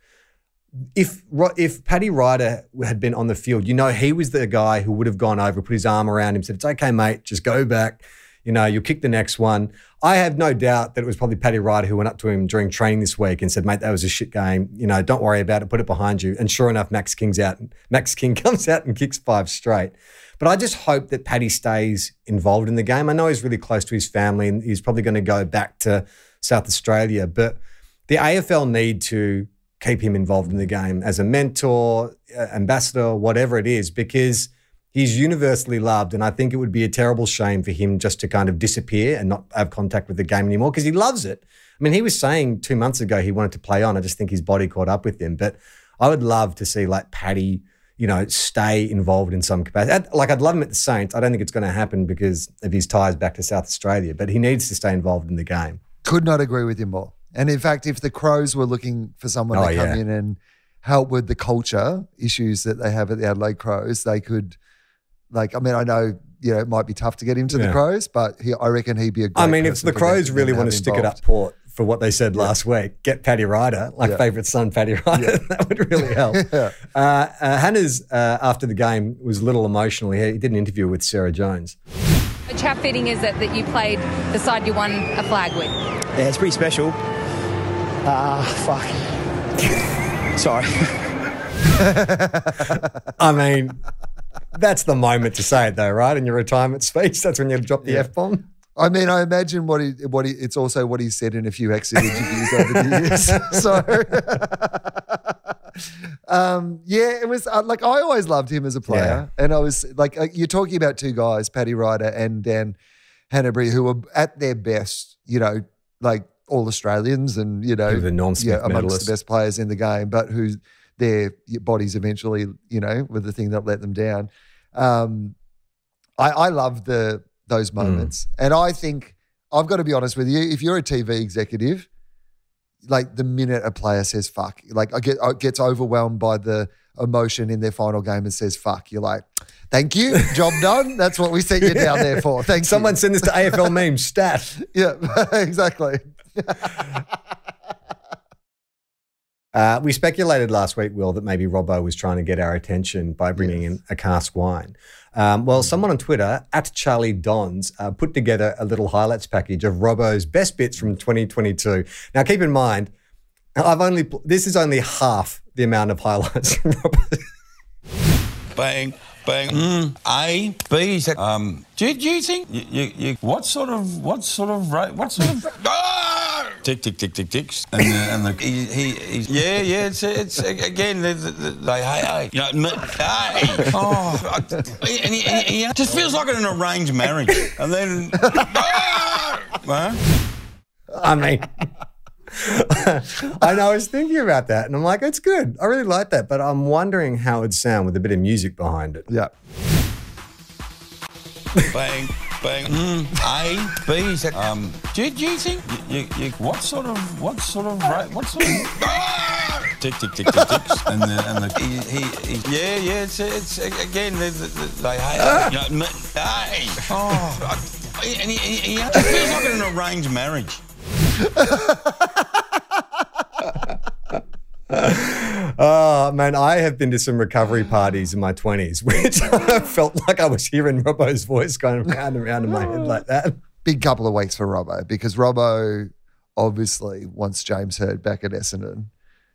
if if Paddy Ryder had been on the field, you know he was the guy who would have gone over, put his arm around him, said, "It's okay, mate, just go back. You know, you'll kick the next one." I have no doubt that it was probably Paddy Ryder who went up to him during training this week and said, "Mate, that was a shit game. You know, don't worry about it. Put it behind you." And sure enough, Max King's out. Max King (laughs) comes out and kicks five straight. But I just hope that Paddy stays involved in the game. I know he's really close to his family and he's probably going to go back to South Australia, but the AFL need to keep him involved in the game as a mentor, ambassador, whatever it is, because he's universally loved. And I think it would be a terrible shame for him just to kind of disappear and not have contact with the game anymore because he loves it. I mean, he was saying two months ago he wanted to play on. I just think his body caught up with him. But I would love to see like Paddy, you know, stay involved in some capacity. Like I'd love him at the Saints. I don't think it's going to happen because of his ties back to South Australia, but he needs to stay involved in the game. Could not agree with you more. And in fact, if the Crows were looking for someone Oh, to come yeah. in and help with the culture issues that they have at the Adelaide Crows, they could, like, I mean, I know, you know, it might be tough to get him to the Crows, but he, I reckon he'd be a great I mean, if the Crows them really want to stick it up Port for what they said last week, get Paddy Ryder, like Yeah. favourite son Paddy Ryder. (laughs) that would really help. (laughs) Yeah. uh, uh, Hannah's, uh, after the game, was a little emotional. He, he did an interview with Sarah Jones. How chat fitting is it that you played the side you won a flag with? Yeah, it's pretty special. Ah, fuck. (laughs) Sorry. I mean, that's the moment to say it, though, right? In your retirement speech, that's when you drop the Yeah. F bomb. I mean, I imagine what he, what he, it's also what he said in a few exit interviews over the years. (laughs) So, (laughs) um, yeah, it was uh, like I always loved him as a player, and I was like, uh, you're talking about two guys, Paddy Ryder and Dan Hannebery, who were at their best, you know, like all Australians, and you know, Who the Smith yeah, amongst the best players in the game, but who their bodies eventually, you know, were the thing that let them down. Um, I, I love the those moments, and I think I've got to be honest with you. If you're a TV executive, like the minute a player says "fuck," like I get I gets overwhelmed by the emotion in their final game and says "fuck," you're like, "Thank you, job (laughs) done. That's what we sent you down there for." Thank Someone you. send this to AFL memes stat. (laughs) yeah, (laughs) exactly. Uh, we speculated last week, Will, that maybe Robbo was trying to get our attention by bringing in a cask wine. Um, well, someone on Twitter, at Charlie Dons, uh, put together a little highlights package of Robbo's best bits from 2022. Now, keep in mind, I've only this is only half the amount of highlights from Robbo. Bang, bang. Mm, A, B. so- Um, do, you- do you think you, you, you what sort of what sort of ra- what sort of (laughs) Ah! tick tick tick tick ticks and the, and the he, he, he's yeah yeah it's it's again they, they, they hey hey you know me- hey oh I- and he, and he, he just feels like an arranged marriage and then (laughs) ah! Huh? I mean, (laughs) I know I was thinking about that, and I'm like, it's good. I really like that, but I'm wondering how it'd sound with a bit of music behind it. Yeah. bang, bang. Mm, A, B. so- Um, do, you- do you think you, you, you what sort of what sort of ra- what sort of Ah! (laughs) tick tick tick tick ticks and the and the he, he, he yeah yeah it's it's again they, they, they hey you know, me- hey oh I- and he, he, he just feels like an arranged marriage. (laughs) Oh man, I have been to some recovery parties in my twenties, (laughs) which I felt like I was hearing Robbo's voice going round and round in my head like that. Big couple of weeks for Robbo because Robbo obviously wants James Hird back at Essendon.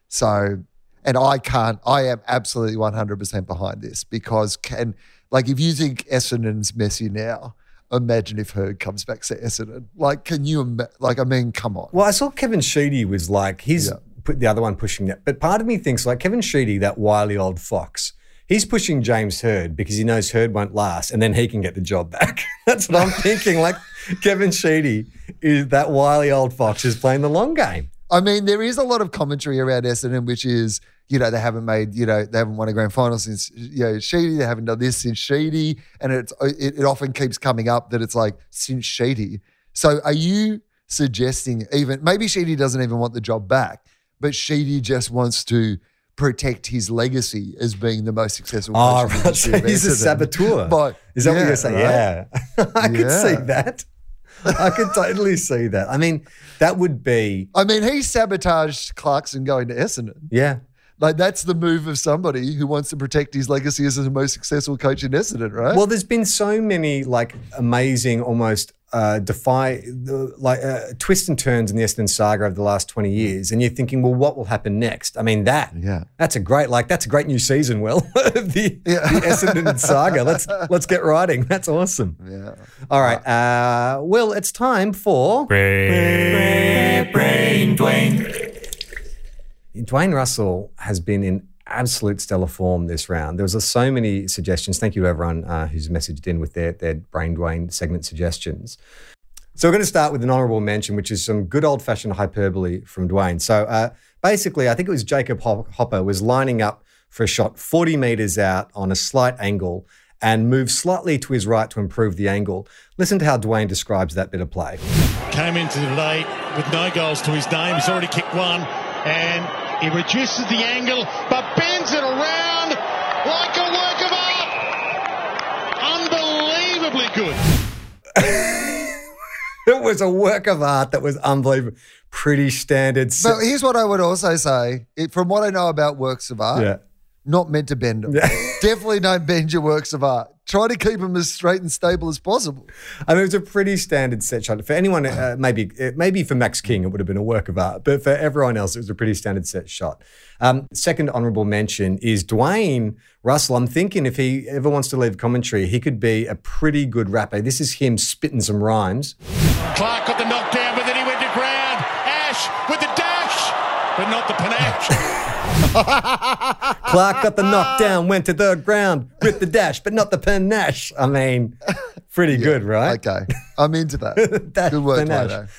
So, and I can't, I am absolutely 100% behind this because can, like, if you think Essendon's messy now, imagine if Hird comes back to Essendon. Like, can you, like, I mean, come on. Well, I saw Kevin Sheedy was like he's Yeah. put the other one pushing that, but part of me thinks like Kevin Sheedy, that wily old fox. He's pushing James Hird because he knows Hird won't last, and then he can get the job back. (laughs) That's what I'm thinking. Like Kevin Sheedy is that wily old fox is playing the long game. I mean, there is a lot of commentary around Essendon, which is, you know, they haven't made, you know, they haven't won a grand final since, you know, Sheedy. They haven't done this since Sheedy. And it's, it, it often keeps coming up that it's like, since Sheedy. So are you suggesting even, maybe Sheedy doesn't even want the job back, but Sheedy just wants to protect his legacy as being the most successful Oh, coach in the right. (laughs) So he's a saboteur. But, Is that what you're saying? right? Yeah. (laughs) I could see that. I could totally see that. I mean, that would be, I mean, he sabotaged Clarkson going to Essendon. yeah. Like that's the move of somebody who wants to protect his legacy as the most successful coach in Essendon, right? Well, there's been so many like amazing, almost uh, defy the like uh, twists and turns in the Essendon saga over the last 20 years, and you're thinking, well, what will happen next? I mean, that Yeah. that's a great like that's a great new season. well (laughs) the, Yeah. the Essendon (laughs) saga? Let's let's get writing. That's awesome. yeah. All right, uh, Will, it's time for brain, Brain Brain Dwayne. Dwayne Russell has been in absolute stellar form this round. There was so many suggestions. Thank you to everyone uh, who's messaged in with their, their Brain Dwayne segment suggestions. So we're going to start with an honourable mention, which is some good old-fashioned hyperbole from Dwayne. So uh, basically, I think it was Jacob Hopper was lining up for a shot 40 metres out on a slight angle and moved slightly to his right to improve the angle. Listen to how Dwayne describes that bit of play. Came into today with no goals to his name. He's already kicked one, and he reduces the angle, but bends it around like a work of art. Unbelievably good. (laughs) It was a work of art that was unbelievable. Pretty standard. But here's what I would also say: it, from what I know about works of art, yeah. not meant to bend them. Yeah. Definitely don't bend your works of art. Try to keep them as straight and stable as possible. I mean, it was a pretty standard set shot. For anyone, uh, maybe uh, maybe for Max King, it would have been a work of art, but for everyone else, it was a pretty standard set shot. Um, second honourable mention is Dwayne Russell. I'm thinking if he ever wants to leave commentary, he could be a pretty good rapper. This is him spitting some rhymes. Clark got the knockdown, but then he went to ground. Ash with the dash, but not the panache. (laughs) (laughs) Clark got the knockdown, went to the ground ripped the dash, but not the panache. I mean, pretty good, right? Okay, I'm into that. (laughs) That Good work, panache.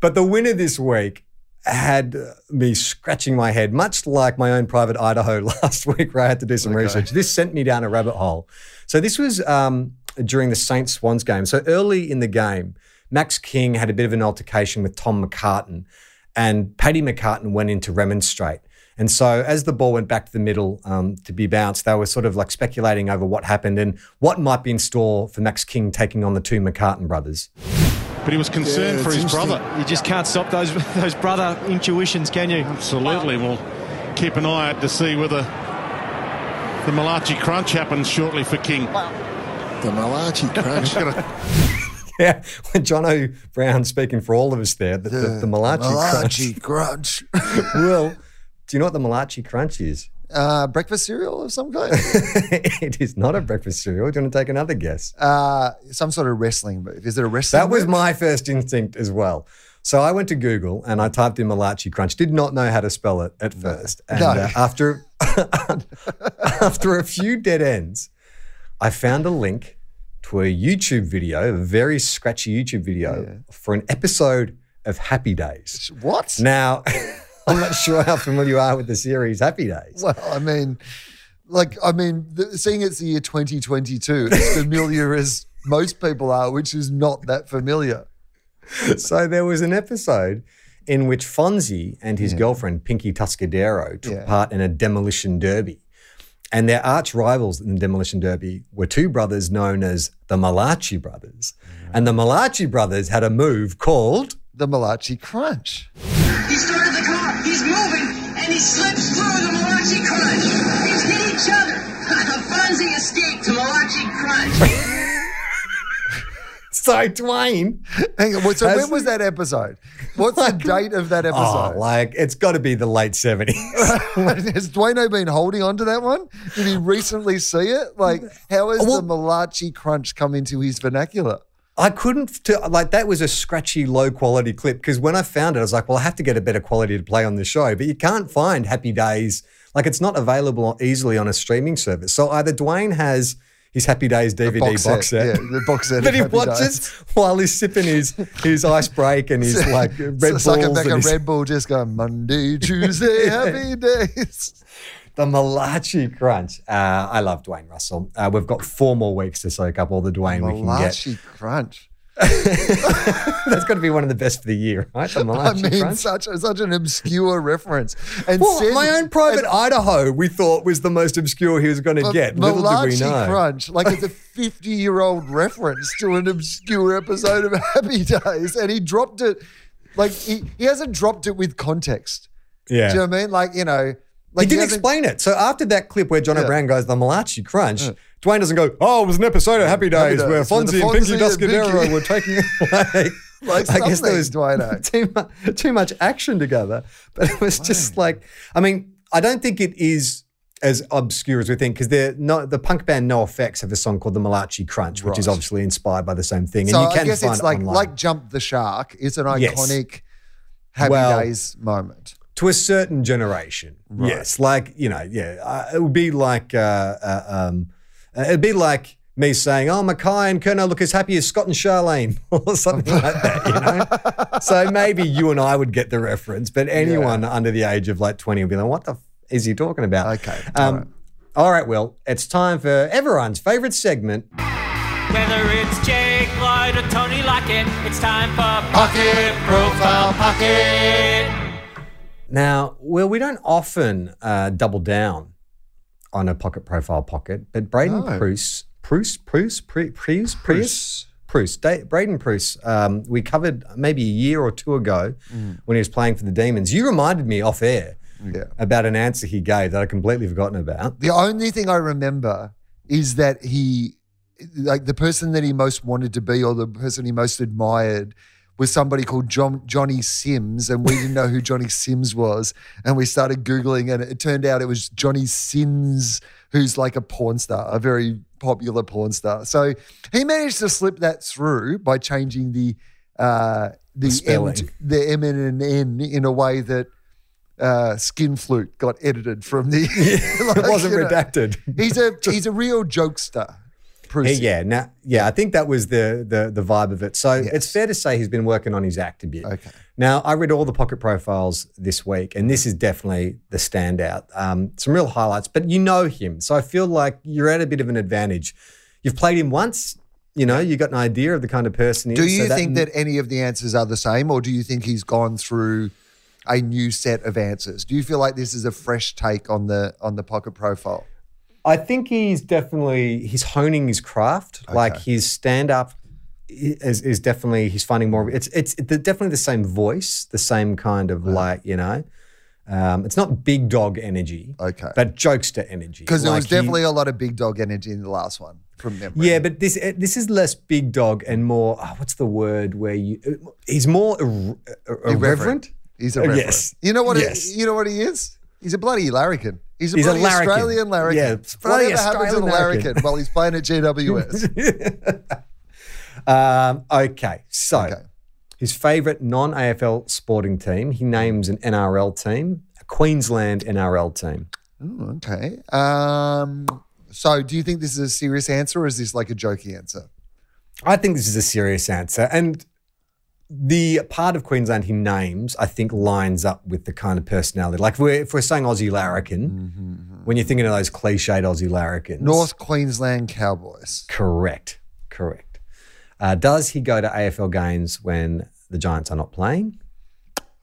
But the winner this week had uh, me scratching my head, much like my own private Idaho (laughs) last week, where I had to do some research. This sent me down a rabbit hole. So this was um, during the Saints Swans game. So early in the game, Max King had a bit of an altercation with Tom McCartin, and Paddy McCartin went in to remonstrate. And so, as the ball went back to the middle um, to be bounced, they were sort of like speculating over what happened and what might be in store for Max King taking on the two McCartin brothers. But he was concerned for his brother. You just can't stop those (laughs) those brother intuitions, can you? Absolutely. We'll keep an eye out to see whether the Malachi crunch happens shortly for King. The Malachi (laughs) crunch. (laughs) Yeah, when Jonathan Brown speaking for all of us there, the, the, the Malachi, Malachi crunch. crunch. Will, do you know what the Malachi crunch is? uh, breakfast cereal of some kind. (laughs) it is not a breakfast cereal. Do you want to take another guess? uh, some sort of wrestling move. Is it a wrestling? That was my first instinct as well. So I went to Google and I typed in Malachi Crunch. Did not know how to spell it at first. And No. uh, (laughs) after (laughs) after a few dead ends, I found a link to a YouTube video, a very scratchy YouTube video for an episode of Happy Days. What? Now, I'm not sure how familiar you are with the series Happy Days. Well, I mean, like, I mean, the, seeing it's the year 2022, as familiar as most people are, which is not that familiar. so there was an episode in which Fonzie and his girlfriend Pinky Tuscadero took Yeah. part in a demolition derby. And their arch rivals in the demolition derby were two brothers known as the Malachi brothers. Mm. And the Malachi brothers had a move called The Malachi Crunch. He started the car. He's moving, and he slips through the Malachi Crunch. He's hit each other. (laughs) Fonzie escaped to Malachi Crunch. (laughs) So Dwayne. Hang on. So Has- when was that episode? What's the (laughs) date of that episode? Oh, episode? like it's got to be the late 70s. Has Dwayne been holding on to that one? Did he recently see it? Like, how has Well- the Malachi Crunch come into his vernacular? I couldn't like that was a scratchy, low quality clip because when I found it, I was like, well, I have to get a better quality to play on the show. But you can't find Happy Days like it's not available easily on a streaming service. So either Dwayne has his Happy Days DVD box, box set, set, yeah, the box set (laughs) that he watches Days. while he's sipping his his ice break and his (laughs) like Red Bulls. Sucking back a Red Bull, just going Monday, (laughs) Tuesday, happy days. The Malachi Crunch. Uh, I love Dwayne Russell. Uh, we've got four more weeks to soak up all the Dwayne we can get. Malachi Crunch. (laughs) That's got to be one of the best for the year, right? The I mean, Crunch. such such an obscure reference. And Well, said- my own private and- Idaho, we thought was the most obscure he was going to get. Little did we Malachi know. Crunch, like it's a (laughs) 50 year old reference to an obscure episode of Happy Days, and he dropped it. Like he, he hasn't dropped it with context. Yeah. Do you know what I mean? Like you know, like he didn't explain it. So after that clip where John Yeah. O'Brien goes, the Malachi Crunch, Dwayne doesn't go, oh, it was an episode of Happy Days, Days where the Fonzie and Pinky Fonzie Tuscadero were taking (laughs) away. Like I guess there was Dwayne. (laughs) too, mu- too much action together. But it was just like, I mean, I don't think it is as obscure as we think because they're not the punk band NOFX have a song called the Malachi Crunch, which is obviously inspired by the same thing. So and you can I guess find it's it like online. like Jump the Shark. It's an Yes. iconic Happy Well, Days moment. To a certain generation. Right. Yes, like you know, yeah, uh, it would be like uh, uh, um, uh, it'd be like me saying, "Oh, McKay and Curnow look as happy as Scott and Charlene," (laughs) or something like that. You know, (laughs) so maybe you and I would get the reference, but anyone under the age of like twenty would be like, "What the f- is he talking about?" Okay, Um, all right. all right, Will, it's time for everyone's favorite segment. Whether it's Jake Lloyd or Tony Lockett, it's time for Pocket Profile Pocket. Now, well, we don't often uh, double down on a pocket profile pocket, but Braydon No. Preuss, Preuss, Preuss, Preuss, Preuss, Preuss, Preuss, Da- Braydon Preuss, um, we covered maybe a year or two ago Mm. when he was playing for the Demons. You reminded me off air Yeah. about an answer he gave that I'd completely forgotten about. The only thing I remember is that he, like the person that he most wanted to be or the person he most admired was somebody called John, Johnny Sims. And we didn't know who Johnny Sims was. And we started Googling and it turned out it was Johnny Sins, who's like a porn star, a very popular porn star. So he managed to slip that through by changing the, uh, the, M, spelling. the M and an N in a way that uh, Skin Flute got edited from the. yeah (laughs) (laughs) it wasn't you know. redacted. He's a he's a real jokester. Yeah, yeah, now, yeah. I think that was the the the vibe of it. So it's fair to say he's been working on his act a bit. Okay. Now I read all the pocket profiles this week, and this is definitely the standout. Um, some real highlights, but you know him, so I feel like you're at a bit of an advantage. You've played him once. You know, you got an idea of the kind of person he Do is. so you think that any of the answers are the same, or do you think he's gone through a new set of answers? Do you feel like this is a fresh take on the on the pocket profile? I think he's definitely he's honing his craft. Like his stand up is, is definitely he's finding more. It's it's the- definitely the same voice, the same kind of like you know. Um, it's not big dog energy, okay, but jokester energy. Because there Like was he- definitely a lot of big dog energy in the last one from memory. yeah, but this eh, this is less big dog and more. oh, what's the word where you? He's more ir- ir- irreverent. He's a yes. You know what? Yes. He, you know what he is? He's a bloody larrikin. He's a He's a larrikin. Australian larrikin. Yeah, Whatever happens Australian larrikin. while he's playing at GWS? (laughs) Um, okay, so his favourite non AFL sporting team, he names an NRL team, a Queensland NRL team. Ooh, okay. Um, so, do you think this is a serious answer, or is this like a jokey answer? I think this is a serious answer. And the part of Queensland he names, I think, lines up with the kind of personality. Like, if we're, if we're saying Aussie larrikin, when you're thinking of those cliched Aussie larrikins. North Queensland Cowboys. Correct. Correct. Uh, does he go to AFL games when the Giants are not playing?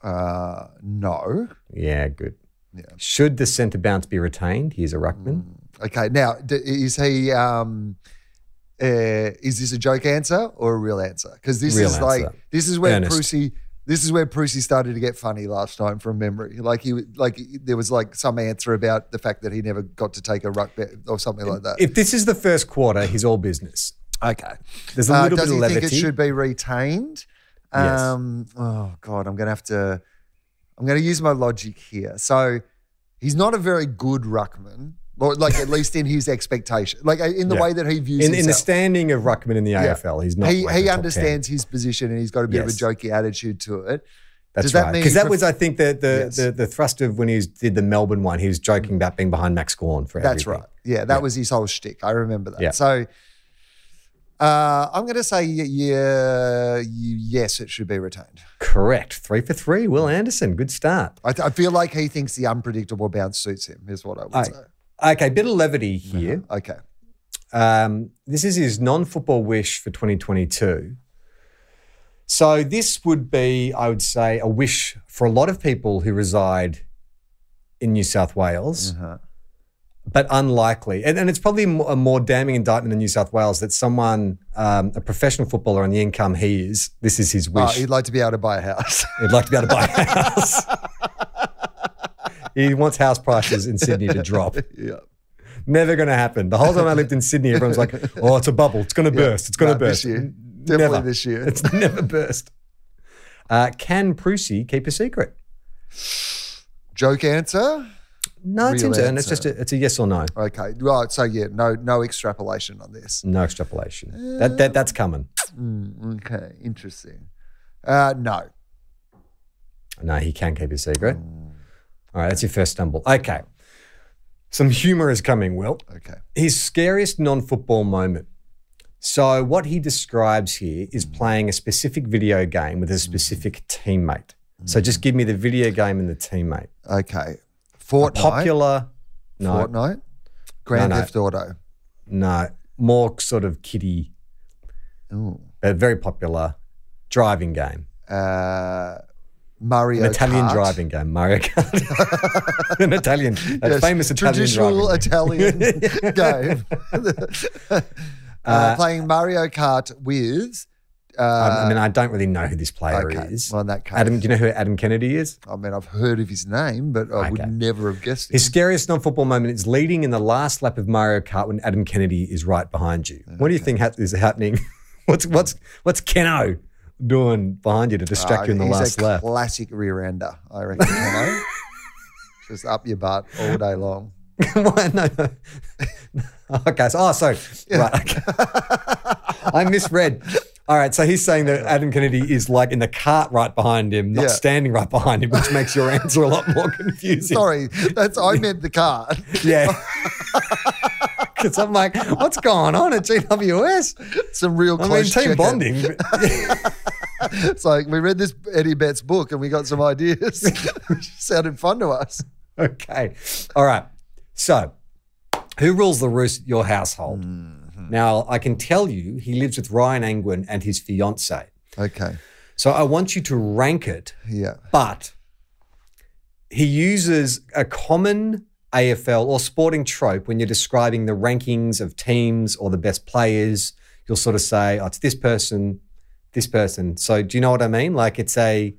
Uh, no. Yeah, good. Yeah. Should the centre bounce be retained? He's a ruckman. Okay. Now, d- is he? Um, uh, is this a joke answer or a real answer? Because this Real is like this is where Ernest. Preussy. This is where Preussy started to get funny last time from memory. Like he, like there was like some answer about the fact that he never got to take a ruck bet or something like that. If this is the first quarter, he's all business. Okay. There's a Uh, little does bit he of levity. think it should be retained? Yes. Um, oh God, I'm gonna have to. I'm gonna use my logic here. So he's not a very good ruckman. Or like at least in his expectation, like uh, in the Yeah. way that he views in, in the standing of ruckman in the Yeah. AFL, he's not. He, like he understands his position and he's got a bit Yes. of a jokey attitude to it. That's Does right. Because that pref- was, I think, the the, Yes. the the thrust of when he did the Melbourne one. He was joking about being behind Max Gawn for That's everything. right. Yeah, that was his whole shtick. I remember that. Yeah. So uh, I'm going to say yeah, yes, it should be retained. Correct. Three for three. Will Anderson. Good start. I, th- I feel like he thinks the unpredictable bounce suits him. Is what I would Aye. say. Okay, bit of levity here. Okay. Um, this is his non-football wish for 2022. So this would be, I would say, a wish for a lot of people who reside in New South Wales, Uh-huh. but unlikely. And, and it's probably a more damning indictment in New South Wales that someone, um, a professional footballer on the income he is, this is his Oh, wish. he'd like to be able to buy a house. He'd like to be able to buy a (laughs) house. He wants house prices in Sydney to drop. (laughs) yeah. Never going to happen. The whole time I lived in Sydney, everyone's like, (laughs) "Oh, it's a bubble. It's going to Yeah. burst. It's going to No, burst." this year. Definitely Never. this year. It's (laughs) never burst. Uh, can Preussy keep a secret? Joke answer. No, it's Real in turn. It's just a, it's a yes or no. Okay. Right. So yeah, no, no extrapolation on this. No extrapolation. That, that that's coming. Mm, okay. Interesting. Uh, no. No, he can keep a secret. All right, that's your first stumble. Okay. Some humor is coming, Will. Okay. His scariest non football moment. So, what he describes here is mm. playing a specific video game with a mm. specific teammate. So, mm. just give me the video game and the teammate. Okay. A Fortnite. popular. No, Fortnite. Grand No, no. Theft Auto. no, more sort of kiddie, Ooh. but very popular driving game. Uh, Mario An Italian Kart. driving game, Mario Kart. (laughs) An Italian, a Yes, famous Italian traditional. Italian (laughs) game. uh, playing Mario Kart with. Uh, I mean, I don't really know who this player okay. is. Well, in that case, Adam, do you know who Adam Kennedy is? I mean, I've heard of his name, but I would never have guessed it. His scariest non-football moment is leading in the last lap of Mario Kart when Adam Kennedy is right behind you. What do you think ha- is happening? (laughs) what's what's what's Keno doing behind you to distract Uh, you in the last a lap? classic rear ender, I reckon. You know? (laughs) Just up your butt all day long. (laughs) Why, no, no. (laughs) okay, so oh, so right. Okay. I misread. All right, so he's saying that Adam Kennedy is like in the cart right behind him, not Yeah. standing right behind him, which makes your answer a lot more confusing. Sorry, that's I meant the cart. Yeah. Because (laughs) I'm like, what's going on at GWS? Some real I mean, team bonding. (laughs) It's like we read this Eddie Betts book and we got some ideas. which (laughs) sounded fun to us. Okay. All right. So, who rules the roost your household? Mm-hmm. Now, I can tell you he lives with Ryan Angwin and his fiance. Okay. So, I want you to rank it, Yeah. but he uses a common AFL or sporting trope when you're describing the rankings of teams or the best players. You'll sort of say, oh, it's this person, this person. So, do you know what I mean? Like, it's a.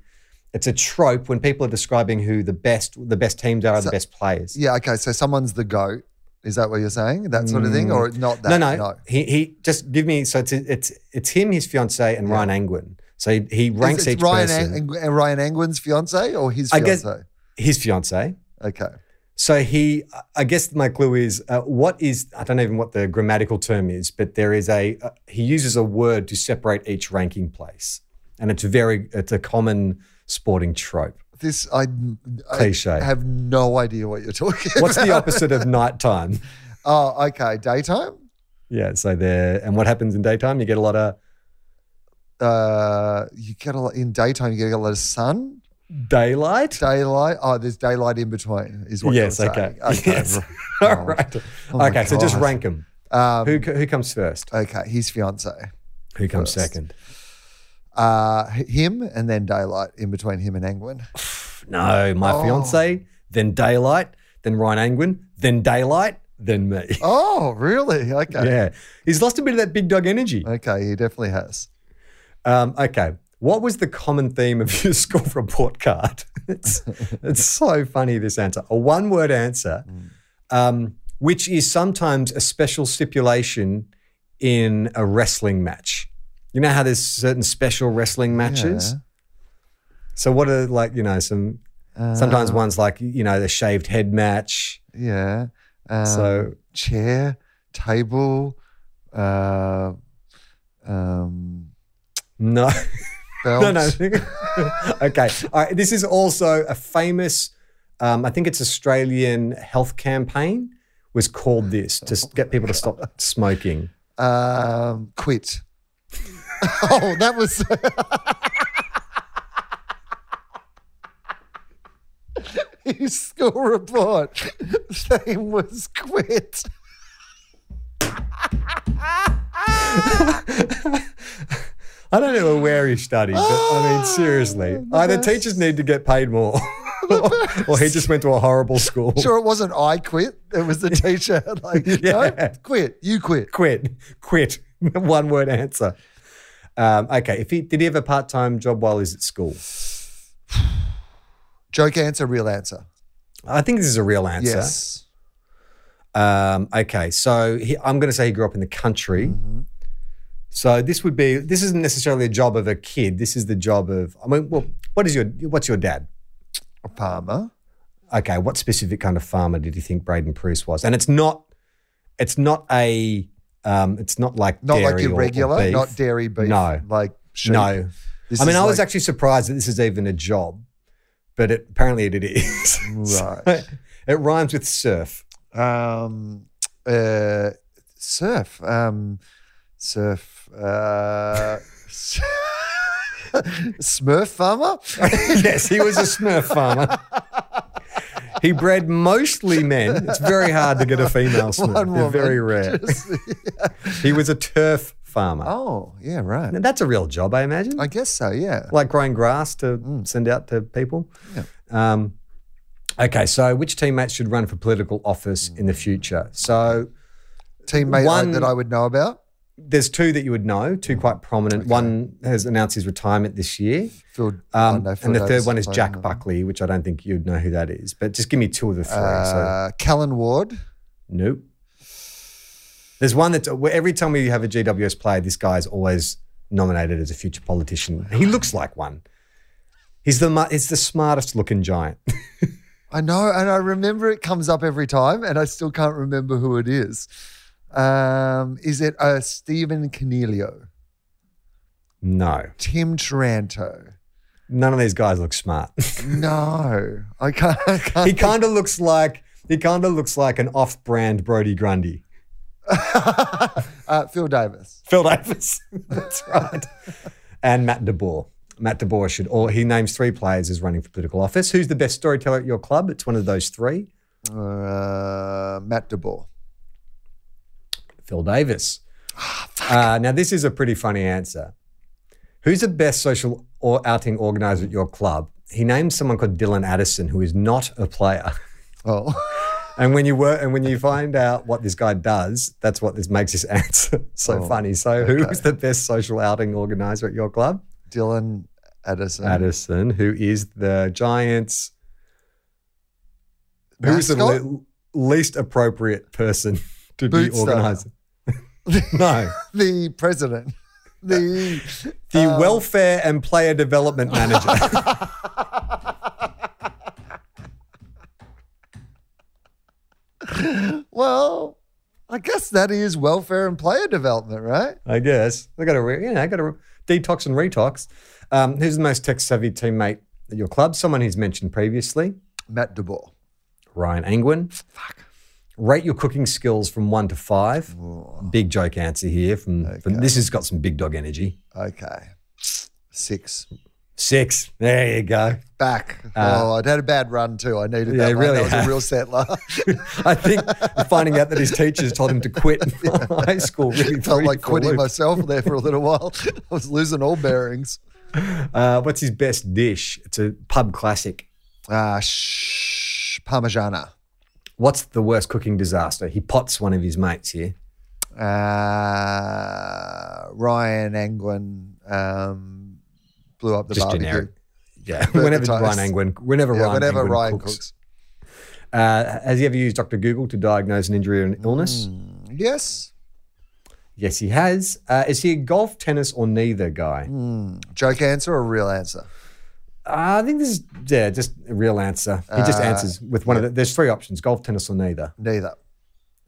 It's a trope when people are describing who the best the best teams are, So- the best players. Yeah. Okay. So someone's the goat. Is that what you're saying? That sort of thing, or not that? Mm. no, no, He he just give me so it's it's it's him, his fiance, and Ryan Angwin. So he, he ranks each Ryan person. Ang- and Ryan Angwin's fiance or his fiance? I guess his fiance. Okay. So he, I guess my clue is uh, what is I don't know even what the grammatical term is, but there is a uh, he uses a word to separate each ranking place, and it's very it's a common sporting trope. This I, I Cliche. have no idea what you're talking. (laughs) What's the opposite of nighttime? (laughs) Oh, okay. Daytime. Yeah, so there, and what happens in daytime? You get a lot of Uh, you get a lot in daytime. You get a lot of sun. Daylight. Daylight. Oh, there's daylight in between. Is what yes, you're okay. saying. Okay. Yes. Oh. (laughs) All right. Oh okay, so just rank them. Um, who who comes first? okay, his fiance. Who comes first. second? Uh, him and then daylight in between him and Angwin. (sighs) No, my Oh. fiance, then daylight, then Ryan Angwin, then daylight, then me. (laughs) Oh, really? Okay. Yeah, he's lost a bit of that big dog energy. Okay, he definitely has. Um, okay, what was the common theme of (laughs) your school report card? (laughs) It's it's so funny this answer, a one word answer, um, which is sometimes a special stipulation in a wrestling match. You know how there's certain special wrestling matches. Yeah. So what are like you know some sometimes Uh, ones like you know the shaved head match. Yeah. Um, So- chair, table, uh, um, No. (laughs) belt. No, no. (laughs) okay. All right. This is also a famous, um, I think it's Australian health campaign was called this to get people to stop (laughs) smoking. Um, quit. (laughs) oh, that was. His school report name was quit. I don't know where he studied, but I mean, seriously, either teachers need to get paid more (laughs) (laughs) or he just went to a horrible school. (laughs) Sure, it wasn't I quit. It was the teacher. Like, no, Yeah. quit. You quit. Quit. Quit. One word answer. Um, okay. If he did he have a part time job while he's at school? (sighs) Joke answer, real answer. I think this is a real answer. Yes. Um, okay, so he, I'm going to say he grew up in the country. Mm-hmm. So this would be this isn't necessarily a job of a kid. This is the job of. I mean, well, what is your what's your dad? A farmer. Okay, what specific kind of farmer did you think Braydon Preuss was? And it's not. It's not a. Um, it's not like Not like your regular, not dairy beef. No, Like sheep. no. This I mean, I was actually surprised that this is even a job, but it, apparently it is. (laughs) Right. it rhymes with surf. Um, uh, surf. Um, surf. Uh, (laughs) Smurf farmer. (laughs) yes, he was a Smurf farmer. He bred mostly men. It's very hard to get a female Smurf. They're very rare. Just- (laughs) He was a turf farmer. oh, yeah, right. Now, that's a real job, I imagine. I guess so. Yeah. like growing grass to send out to people. Yeah. Um, okay, so which teammates should run for political office in the future? So Teammate One- that I would know about. There's two that you would know, two quite prominent. One has announced his retirement this year. Phil, Um, know and the third one is Jack. Buckley, which I don't think you'd know who that is. But just give me two of the three. so Uh, Callan Ward. Nope. There's one that every time we have a GWS player, this guy's always nominated as a future politician. He looks like one. He's the he's the smartest looking giant. (laughs) I know, and I remember it comes up every time, and I still can't remember who it is. Um, is it uh, Stephen Coniglio? no, Tim Taranto? none of these guys look smart. (laughs) No, I can't. I can't he kind of looks like he kind of looks like an off-brand Brodie Grundy. (laughs) uh, Phil Davis. Phil Davis. (laughs) That's right. and Matt DeBoer. Matt DeBoer should or he names three players as running for political office. Who's the best storyteller at your club? It's one of those three. Uh, Matt DeBoer. Phil Davis. Uh, now, this is a pretty funny answer. Who's the best social or outing organizer at your club? He names someone called Dylan Addison, who is not a player. (laughs) Oh, (laughs) And when you work and when you find out what this guy does, that's what this makes this (laughs) answer so Oh, funny. So, who okay. is the best social outing organizer at your club? Dylan Addison. Addison, who is the Giants. Who's the le- least appropriate person to be organizing? (laughs) no. the president. The The um, welfare and player development manager. (laughs) well, I guess that is welfare and player development, right? I guess I got to, re- you know, I got to detox and retox. Um, who's the most tech savvy teammate at your club? Someone he's mentioned previously. Matt DeBoer. Ryan Angwin. Fuck. Rate your cooking skills from one to five. Big joke answer here. From, from this has got some big dog energy. Okay. Six. Six. There you go. Back. Uh, oh, I'd had a bad run too. I needed Yeah, that really That was a real (laughs) settler. I think finding out that his teachers told him to quit (laughs) (laughs) high school really Felt like you for a quitting myself there for a little while. I was losing all bearings. Uh, what's his best dish? It's a pub classic. Ah, shh, Parmigiana. What's the worst cooking disaster? He pots one of his mates here. Uh, Ryan Angwin um, blew up the Just barbecue. generic. (laughs) Yeah, whenever. Ryan Angwin, whenever Yeah, Ryan whenever Angwin Ryan cooks. cooks. Uh, has he ever used Dr. Google to diagnose an injury or an illness? Mm. Yes. Yes, he has. Uh, is he a golf, tennis, or neither guy? Mm. Joke answer or real answer? I think this is yeah, just a real answer. He just Uh, answers with one of the. There's three options: golf, tennis, or neither. Neither.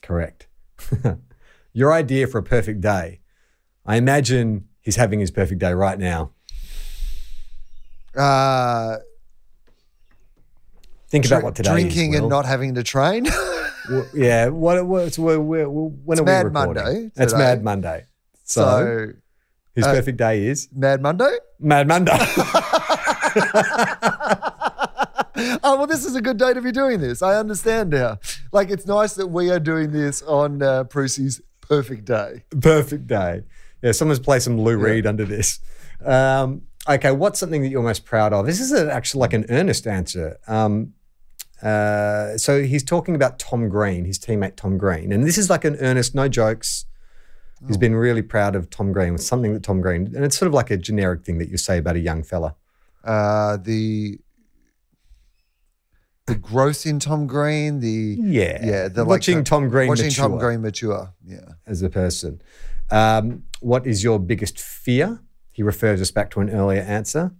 correct. (laughs) Your idea for a perfect day. I imagine he's having his perfect day right now. Uh, Think about what today is, drinking and Will. not having to train. (laughs) W- Yeah, what, what so we're, we're, when It's are we Mad recording? Monday It's today. Mad Monday. So, so his uh, perfect day is Mad Monday. Mad Monday. (laughs) (laughs) oh well, this is a good day to be doing this. I understand now. Like it's nice that we are doing this on uh, perfect day. perfect day. Yeah, someone's play some Lou Reed under this. Um, okay, what's something that you're most proud of? This is a, actually like an earnest answer. Um, uh, so he's talking about Tom Green, his teammate Tom Green, and this is like an earnest, no jokes. He's been really proud of Tom Green with something that Tom Green, and it's sort of like a generic thing that you say about a young fella. Uh, the the growth in Tom Green. The Yeah, yeah. The watching like, Tom Green watching Tom. Green mature. Yeah. as a person. Um, what is your biggest fear? He refers us back to an earlier answer.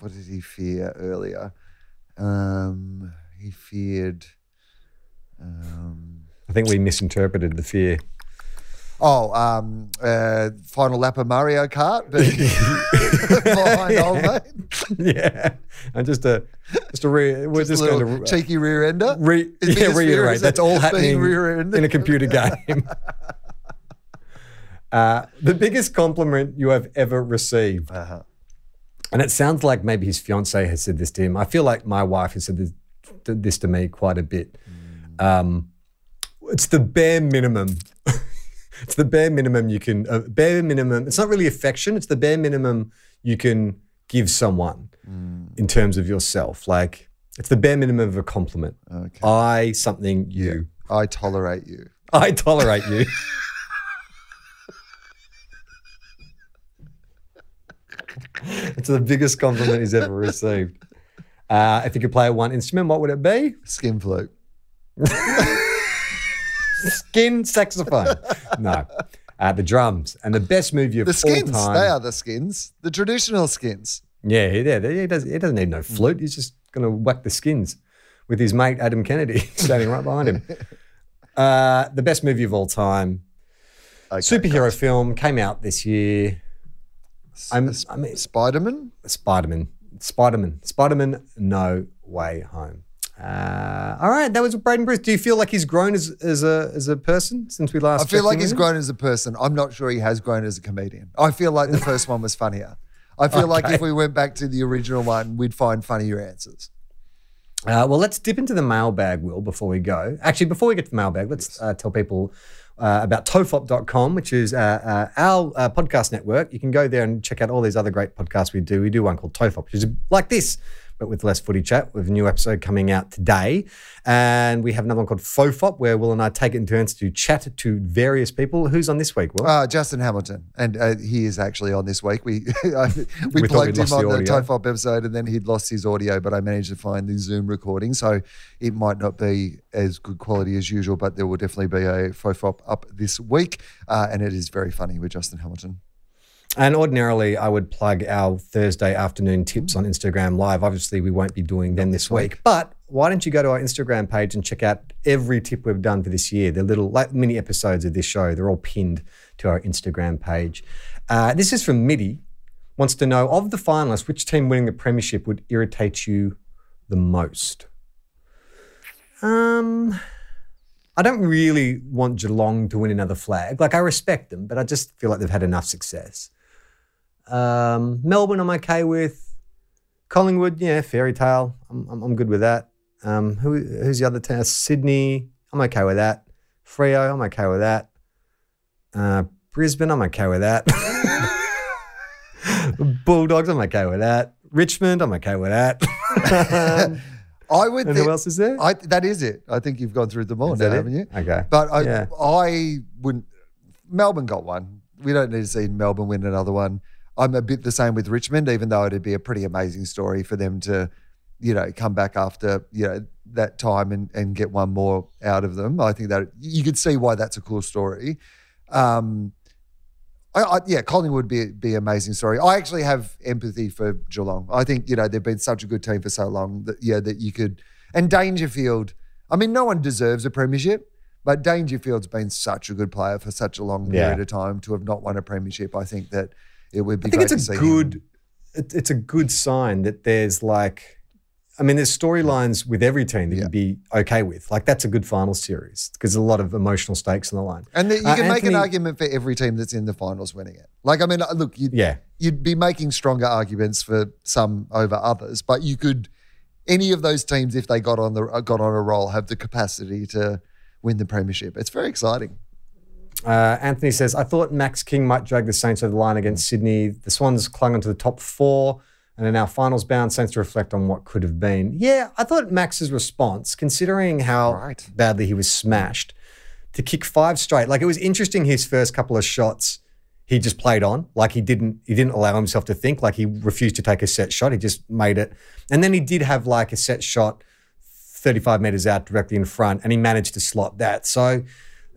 What did he fear earlier? Um, he feared. Um, I think we misinterpreted the fear. Oh, um, uh, final lap of Mario Kart (laughs) behind old mate. yeah, and just a just a re, we're just, a going to cheeky rear ender. re, yeah, reiterate. That's all happening in a computer (laughs) game. (laughs) uh, the biggest compliment you have ever received. Uh-huh. And it sounds like maybe his fiance has said this to him. I feel like my wife has said this, this to me quite a bit. Mm. Um, it's the bare minimum. It's the bare minimum you can, uh, bare minimum. It's not really affection. It's the bare minimum you can give someone Mm. in terms of yourself. Like it's the bare minimum of a compliment. Okay. I something you. I tolerate you. I tolerate you. (laughs) it's the biggest compliment he's ever received. Uh, if you could play one instrument, what would it be? Skin flute. (laughs) Skin saxophone. No. Uh, the drums. And the best movie of The skins. all time. They are the skins. The traditional skins. Yeah, he, yeah, he, does, he doesn't need no flute. He's just going to whack the skins with his mate Adam Kennedy (laughs) standing right behind him. Uh, the best movie of all time. Superhero film came out this year. I'm, I mean, Spider-Man? Spider-Man. Spider-Man. Spider-Man, no way home. Uh, all right, that was Braydon Preuss. Do you feel like he's grown as, as a as a person since we last? I feel like he's grown as a person. I'm not sure he has grown as a comedian. I feel like the first one was funnier. I feel like if we went back to the original one, we'd find funnier answers. Uh, well, let's dip into the mailbag, Will, before we go. Actually, before we get to the mailbag, let's uh, tell people uh, about tofop.com, which is uh, uh, our uh, podcast network. You can go there and check out all these other great podcasts we do. We do one called Tofop, which is like this, but with less footy chat, with a new episode coming out today. And we have another one called Fofop, where Will and I take it in turns to chat to various people. Who's on this week, Will? Uh, Justin Hamilton, and uh, he is actually on this week. We (laughs) we, (laughs) We plugged him on the the. Tofop episode, and then he'd lost his audio. But I managed to find the Zoom recording, so it might not be as good quality as usual. But there will definitely be a Fofop up this week, uh, and it is very funny with Justin Hamilton. And ordinarily, I would plug our Thursday afternoon tips on Instagram Live. Obviously, we won't be doing them this week. But why don't you go to our Instagram page and check out every tip we've done for this year? They're little, like mini episodes of this show. They're all pinned to our Instagram page. Uh, this is from Midi. Wants to know of the finalists, which team winning the premiership would irritate you the most? Um, I don't really want Geelong to win another flag. Like I respect them, but I just feel like they've had enough success. Um, Melbourne, I'm okay with. Collingwood, yeah, fairy tale. I'm, I'm, I'm good with that. Um, who, who's the other town? Sydney, I'm okay with that. Freo, I'm okay with that. Uh, Brisbane, I'm okay with that. (laughs) Bulldogs, I'm okay with that. Richmond, I'm okay with that. Um, (laughs) I would. And thi- who else is there? I, that is it. I think you've gone through them all Is now, haven't you? Okay. But I, Yeah. I wouldn't. Melbourne got one. We don't need to see Melbourne win another one. I'm a bit the same with Richmond, even though it'd be a pretty amazing story for them to, you know, come back after you know that time and, and get one more out of them. I think that you could see why that's a cool story. Um, I, I, yeah, Collingwood would be be an amazing story. I actually have empathy for Geelong. I think you know they've been such a good team for so long that yeah that you could and Dangerfield. I mean, no one deserves a premiership, But Dangerfield's been such a good player for such a long Yeah. period of time to have not won a premiership. I think that it would be I think great it's a good. it- It's a good sign that there's like, I mean, there's storylines with every team that you'd be okay with. Like that's a good final series because there's a lot of emotional stakes on the line. And that you Uh, can make an argument for every team that's in the finals winning it. Like, I mean, uh, look, you'd, Yeah. you'd be making stronger arguments for some over others, but you could, any of those teams, if they got on the uh, got on a roll, have the capacity to win the premiership. It's very exciting. Uh, Anthony says, I thought Max King might drag the Saints over the line against Sydney. The Swans clung onto the top four and are now finals bound. Saints to reflect on what could have been. Yeah, I thought Max's response, considering how badly he was smashed, to kick five straight, like it was interesting his first couple of shots. He just played on, like he didn't. He didn't allow himself to think. Like he refused to take a set shot. He just made it, and then he did have like a set shot, thirty-five meters out, directly in front, and he managed to slot that. So,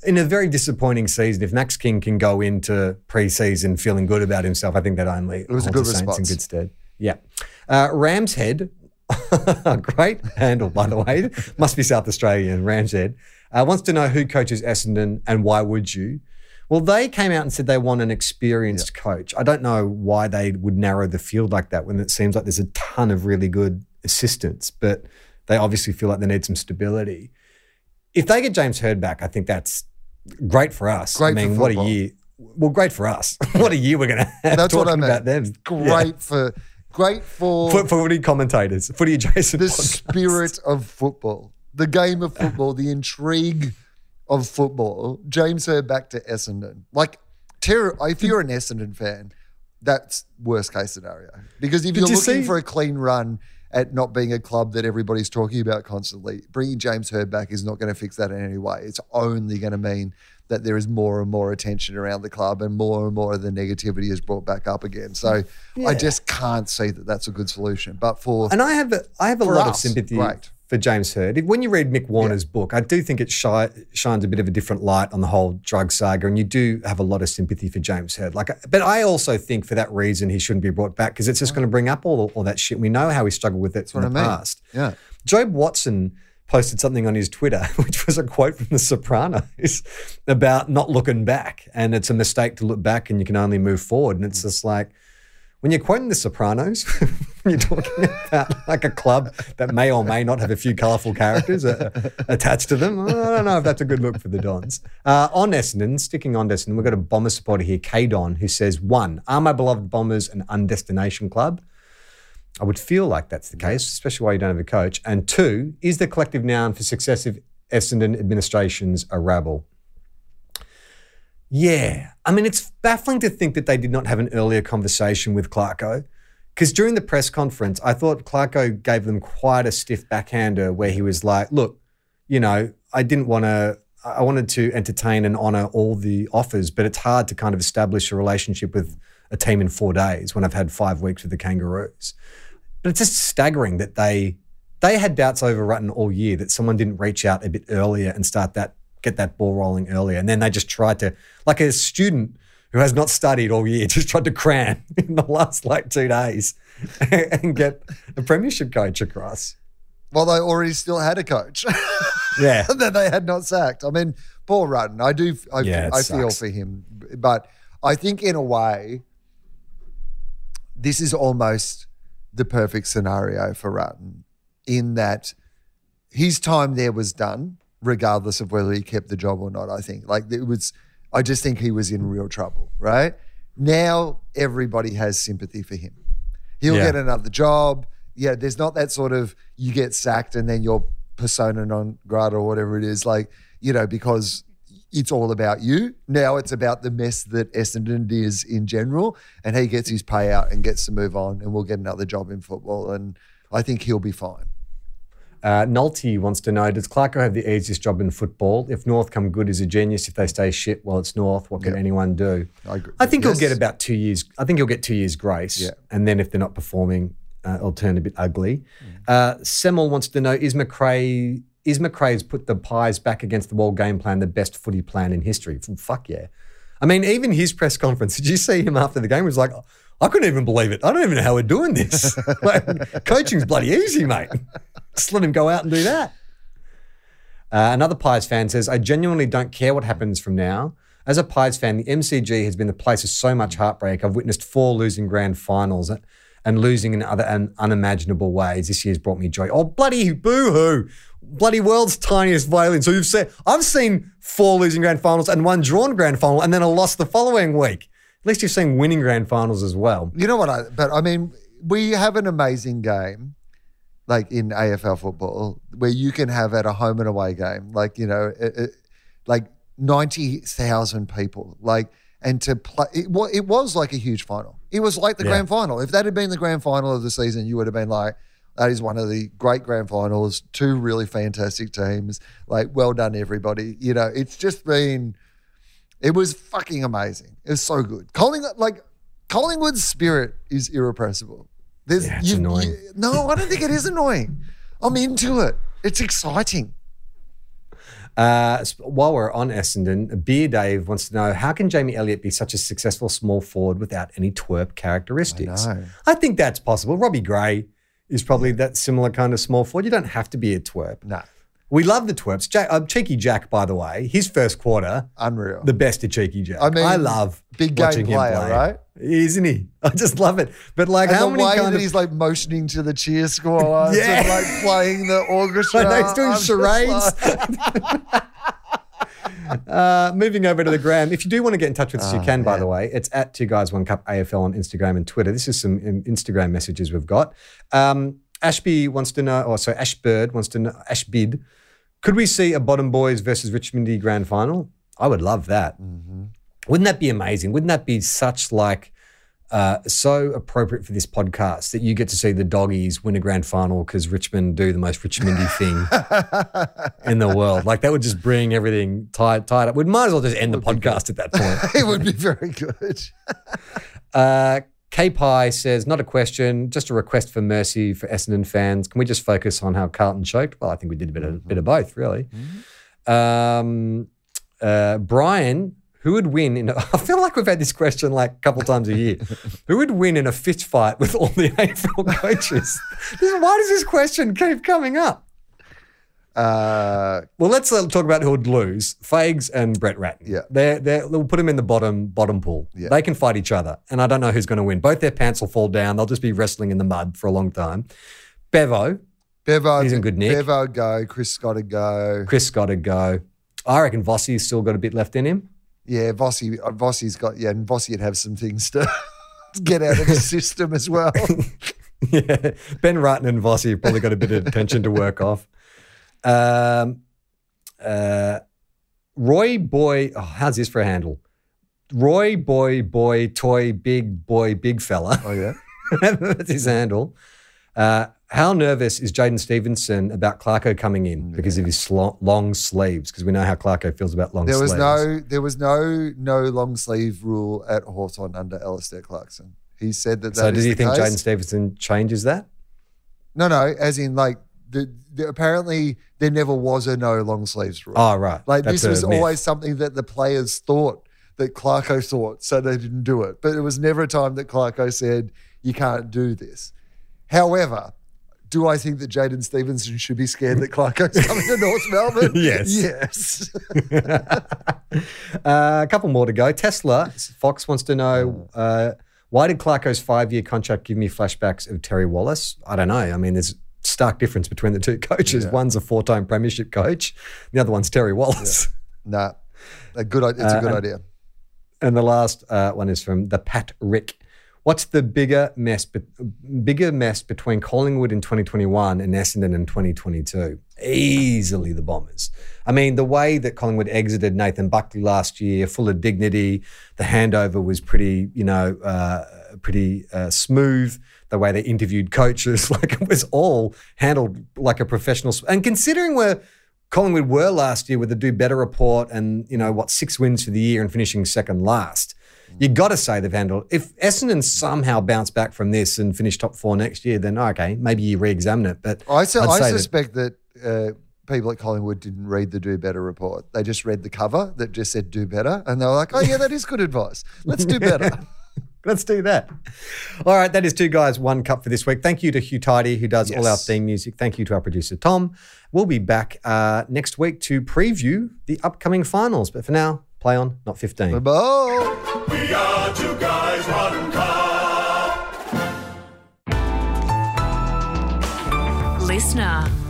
in a very disappointing season, if Max King can go into preseason feeling good about himself, I think that only It was a good the Saints in good stead. Yeah. Uh, Ram's Head, (laughs) great handle, by the way. Must be South Australian, Ram's Head, uh, wants to know who coaches Essendon and why would you? Well, they came out and said they want an experienced coach. I don't know why they would narrow the field like that when it seems like there's a ton of really good assistants, but they obviously feel like they need some stability. If they get James Hird back, I think that's great for us. Great I for mean, what a year. Well, great for us. (laughs) what a year we're going to have That's (laughs) what I meant. about them. Great for great for For, footy commentators, footy adjacent. the podcasts. spirit of football, the game of football, the intrigue of football. James Hird back to Essendon. Like, terror, if you're an Essendon fan, that's worst case scenario. Because if Did you're you looking see- for a clean run at not being a club that everybody's talking about constantly, bringing James Hird back is not going to fix that in any way. It's only going to mean that there is more and more attention around the club and more and more of the negativity is brought back up again. So Yeah. I just can't see that that's a good solution. But for And I have a, I have a lot of sympathy great. For James. If- When you read Mick Warner's book, I do think it shi- shines a bit of a different light on the whole drug saga, and you do have a lot of sympathy for James Hird. Like, but I also think for that reason he shouldn't be brought back because it's just going to bring up all, all that shit. We know how he struggled with it in the I mean. past. Yeah. Jobe Watson posted something on his Twitter, (laughs) which was a quote from The Sopranos about not looking back. And it's a mistake to look back and you can only move forward. And it's hmm. just like, when you're quoting The Sopranos, (laughs) you're talking about like a club that may or may not have a few colourful characters uh, attached to them. I don't know if that's a good look for the Dons. Uh, on Essendon, sticking on Essendon, we've got a Bomber supporter here, K Don, who says, one, are my beloved Bombers an undestination club? I would feel like that's the case, especially while you don't have a coach. And two, is the collective noun for successive Essendon administrations a rabble? Yeah. I mean, it's baffling to think that they did not have an earlier conversation with Clarko. Because during the press conference, I thought Clarko gave them quite a stiff backhander where he was like, look, you know, I didn't want to, I wanted to entertain and honour all the offers, but it's hard to kind of establish a relationship with a team in four days when I've had five weeks with the Kangaroos. But it's just staggering that they they had doubts over Rutten all year that someone didn't reach out a bit earlier and start that get that ball rolling earlier. And then they just tried to, like a student who has not studied all year, (laughs) just tried to cram in the last like two days (laughs) and get a premiership coach across. Well, they already still had a coach (laughs) Yeah. that they had not sacked. I mean, Paul Rutten, I do, I, Yeah, I feel for him, but I think in a way, this is almost the perfect scenario for Rutten in that his time there was done, regardless of whether he kept the job or not. I think like it was, I just think he was in real trouble. Right now, everybody has sympathy for him. He'll Yeah. get another job. Yeah, there's not that sort of you get sacked and then you're persona non grata or whatever it is. Like you know because it's all about you. Now it's about the mess that Essendon is in general, and he gets his payout and gets to move on, and we'll get another job in football, and I think he'll be fine. Uh, Nulty wants to know Does Clarko have the easiest job in football? If North come good, is a genius. If they stay shit, well, it's North. What can Yep. anyone do? I agree. I think Yes. he'll get about two years. I think he'll get two years grace. Yeah. And then if they're not performing, uh, it'll turn a bit ugly. Mm. Uh, Semmel wants to know Is McRae. Is McRae's put the Pies back against the wall game plan the best footy plan in history? Fuck yeah. I mean, even his press conference, (laughs) did you see him after the game? He was like, I couldn't even believe it. I don't even know how we're doing this. (laughs) like, coaching's bloody easy, mate. Just let him go out and do that. Uh, another Pies fan says, I genuinely don't care what happens from now. As a Pies fan, the MCG has been the place of so much heartbreak. I've witnessed four losing grand finals and losing in other un- unimaginable ways. This year's brought me joy. Oh, bloody boo hoo. Bloody world's tiniest violin. So you've said, I've seen four losing grand finals and one drawn grand final and then a loss the following week. At least you've seen winning grand finals as well. You know what? I, but I mean, we have an amazing game, like in AFL football, where you can have at a home and away game, like you know, it, it, like ninety thousand people, like, and to play. It, it was like a huge final. It was like the Yeah. grand final. If that had been the grand final of the season, you would have been like. That is one of the great grand finals. Two really fantastic teams. Like, well done, everybody. You know, it's just been. It was fucking amazing. It was so good. Collingwood, like Collingwood's spirit is irrepressible. There's Yeah, it's you- annoying. you- no, I don't think it is annoying. I'm into it. It's exciting. Uh, while we're on Essendon, Beer Dave wants to know how can Jamie Elliott be such a successful small forward without any twerp characteristics? know. I think that's possible. Robbie Gray is probably that similar kind of small forward. You don't have to be a twerp. No. We love the twerps. Jack, uh, Cheeky Jack, by the way, his first quarter, Unreal. the best of Cheeky Jack. I mean, I love big game player, play. right? Isn't he? (laughs) I just love it. But like, and how the many way that of he's like motioning to the cheer squad Yeah. and like playing the (laughs) orchestra. Know he's doing I'm charades. (laughs) Uh, moving over to the gram. If you do want to get in touch with us, you Oh, can, by the way. It's at Two Guys One Cup AFL on Instagram and Twitter. This is some um, Instagram messages we've got. Um, Ashby wants to know, or sorry, Ashbird wants to know, Ashbid, could we see a Bottom Boys versus Richmondy grand final? I would love that. Mm-hmm. Wouldn't that be amazing? Wouldn't that be such like uh, so appropriate for this podcast that you get to see the doggies win a grand final because Richmond do the most Richmondy thing (laughs) in the world. Like that would just bring everything tied tied up. We might as well just end the podcast at that point. (laughs) it would be very good. (laughs) Uh, K Pie says, not a question, just a request for mercy for Essendon fans. Can we just focus on how Carlton choked? Well, I think we did a bit of, bit of both, really. Um, uh, Brian, who would win in? A, (laughs) I feel like we've had this question like a couple times a year. (laughs) who would win in a fist fight with all the (laughs) AFL coaches? Why does this question keep coming up? Uh, Well, let's uh, talk about who would lose: Fags and Brett Ratten. Yeah. they're, they're, we'll put them in the bottom bottom pool. Yeah. They can fight each other, and I don't know who's going to win. Both their pants will fall down. They'll just be wrestling in the mud for a long time. Bevo, Bevo, He's in good nick. Bevo go. Chris Scott to go. Chris got to go. I reckon Vossi's still got a bit left in him. Yeah, Vossi, uh, Vossi's got yeah, and Vossi would have some things to (laughs) get out of his system as well. (laughs) yeah, Ben Ratton and Vossi have probably got a bit of tension to work off. Um, uh, Roy Boy, oh, how's this for a handle? Roy Boy Boy Toy Big Boy Big Fella. Oh yeah. (laughs) That's his handle. Uh, how nervous is Jaidyn Stephenson about Clarko coming in because of his slo- long sleeves? Because we know how Clarko feels about long There was sleeves. no there was no no long sleeve rule at Hawthorn under Alastair Clarkson. He said that. so that does he think. Jaidyn Stephenson changes that? No, no, as in like the, the apparently there never was a no long sleeves rule. Oh, right. Like That's this was myth. always something that the players thought that Clarko thought, so they didn't do it. But it was never a time that Clarko said you can't do this. However, do I think that Jaidyn Stephenson should be scared that Clarko's coming to North (laughs) Melbourne? Yes. Yes. (laughs) Uh, a couple more to go. Tesla, Fox wants to know uh, why did Clarko's five year contract give me flashbacks of Terry Wallace? I don't know. I mean, there's stark difference between the two (laughs) coaches. Yeah. One's a four time premiership coach, the other one's Terry Wallace. (laughs) nah. A good, it's a Uh, good and- idea. And the last uh, one is from the Pat Rick. What's the bigger mess, be- bigger mess between Collingwood in 2021 and Essendon in 2022? Easily the Bombers. I mean, the way that Collingwood exited Nathan Buckley last year, full of dignity, the handover was pretty, you know, uh, pretty uh, smooth. The way they interviewed coaches, (laughs) like it was all handled like a professional. And considering where Collingwood were last year with the Do Better report and, you know, what, six wins for the year and finishing second last. you've got to say they've handled. If Essendon somehow bounce back from this and finish top four next year, then okay, maybe you re-examine it. But I, su- I say that- suspect that, uh, people at Collingwood didn't read the Do Better report. They just read the cover that just said Do Better, and they were like, "Oh yeah, that is good advice. Let's do better." (laughs) Let's do that. All right, that is two guys, one cup for this week. Thank you to Hugh Tidy, who does all our theme music. Thank you to our producer, Tom. We'll be back uh, next week to preview the upcoming finals. But for now, play on, not 15. Bye. We are two guys, one cup. Listener.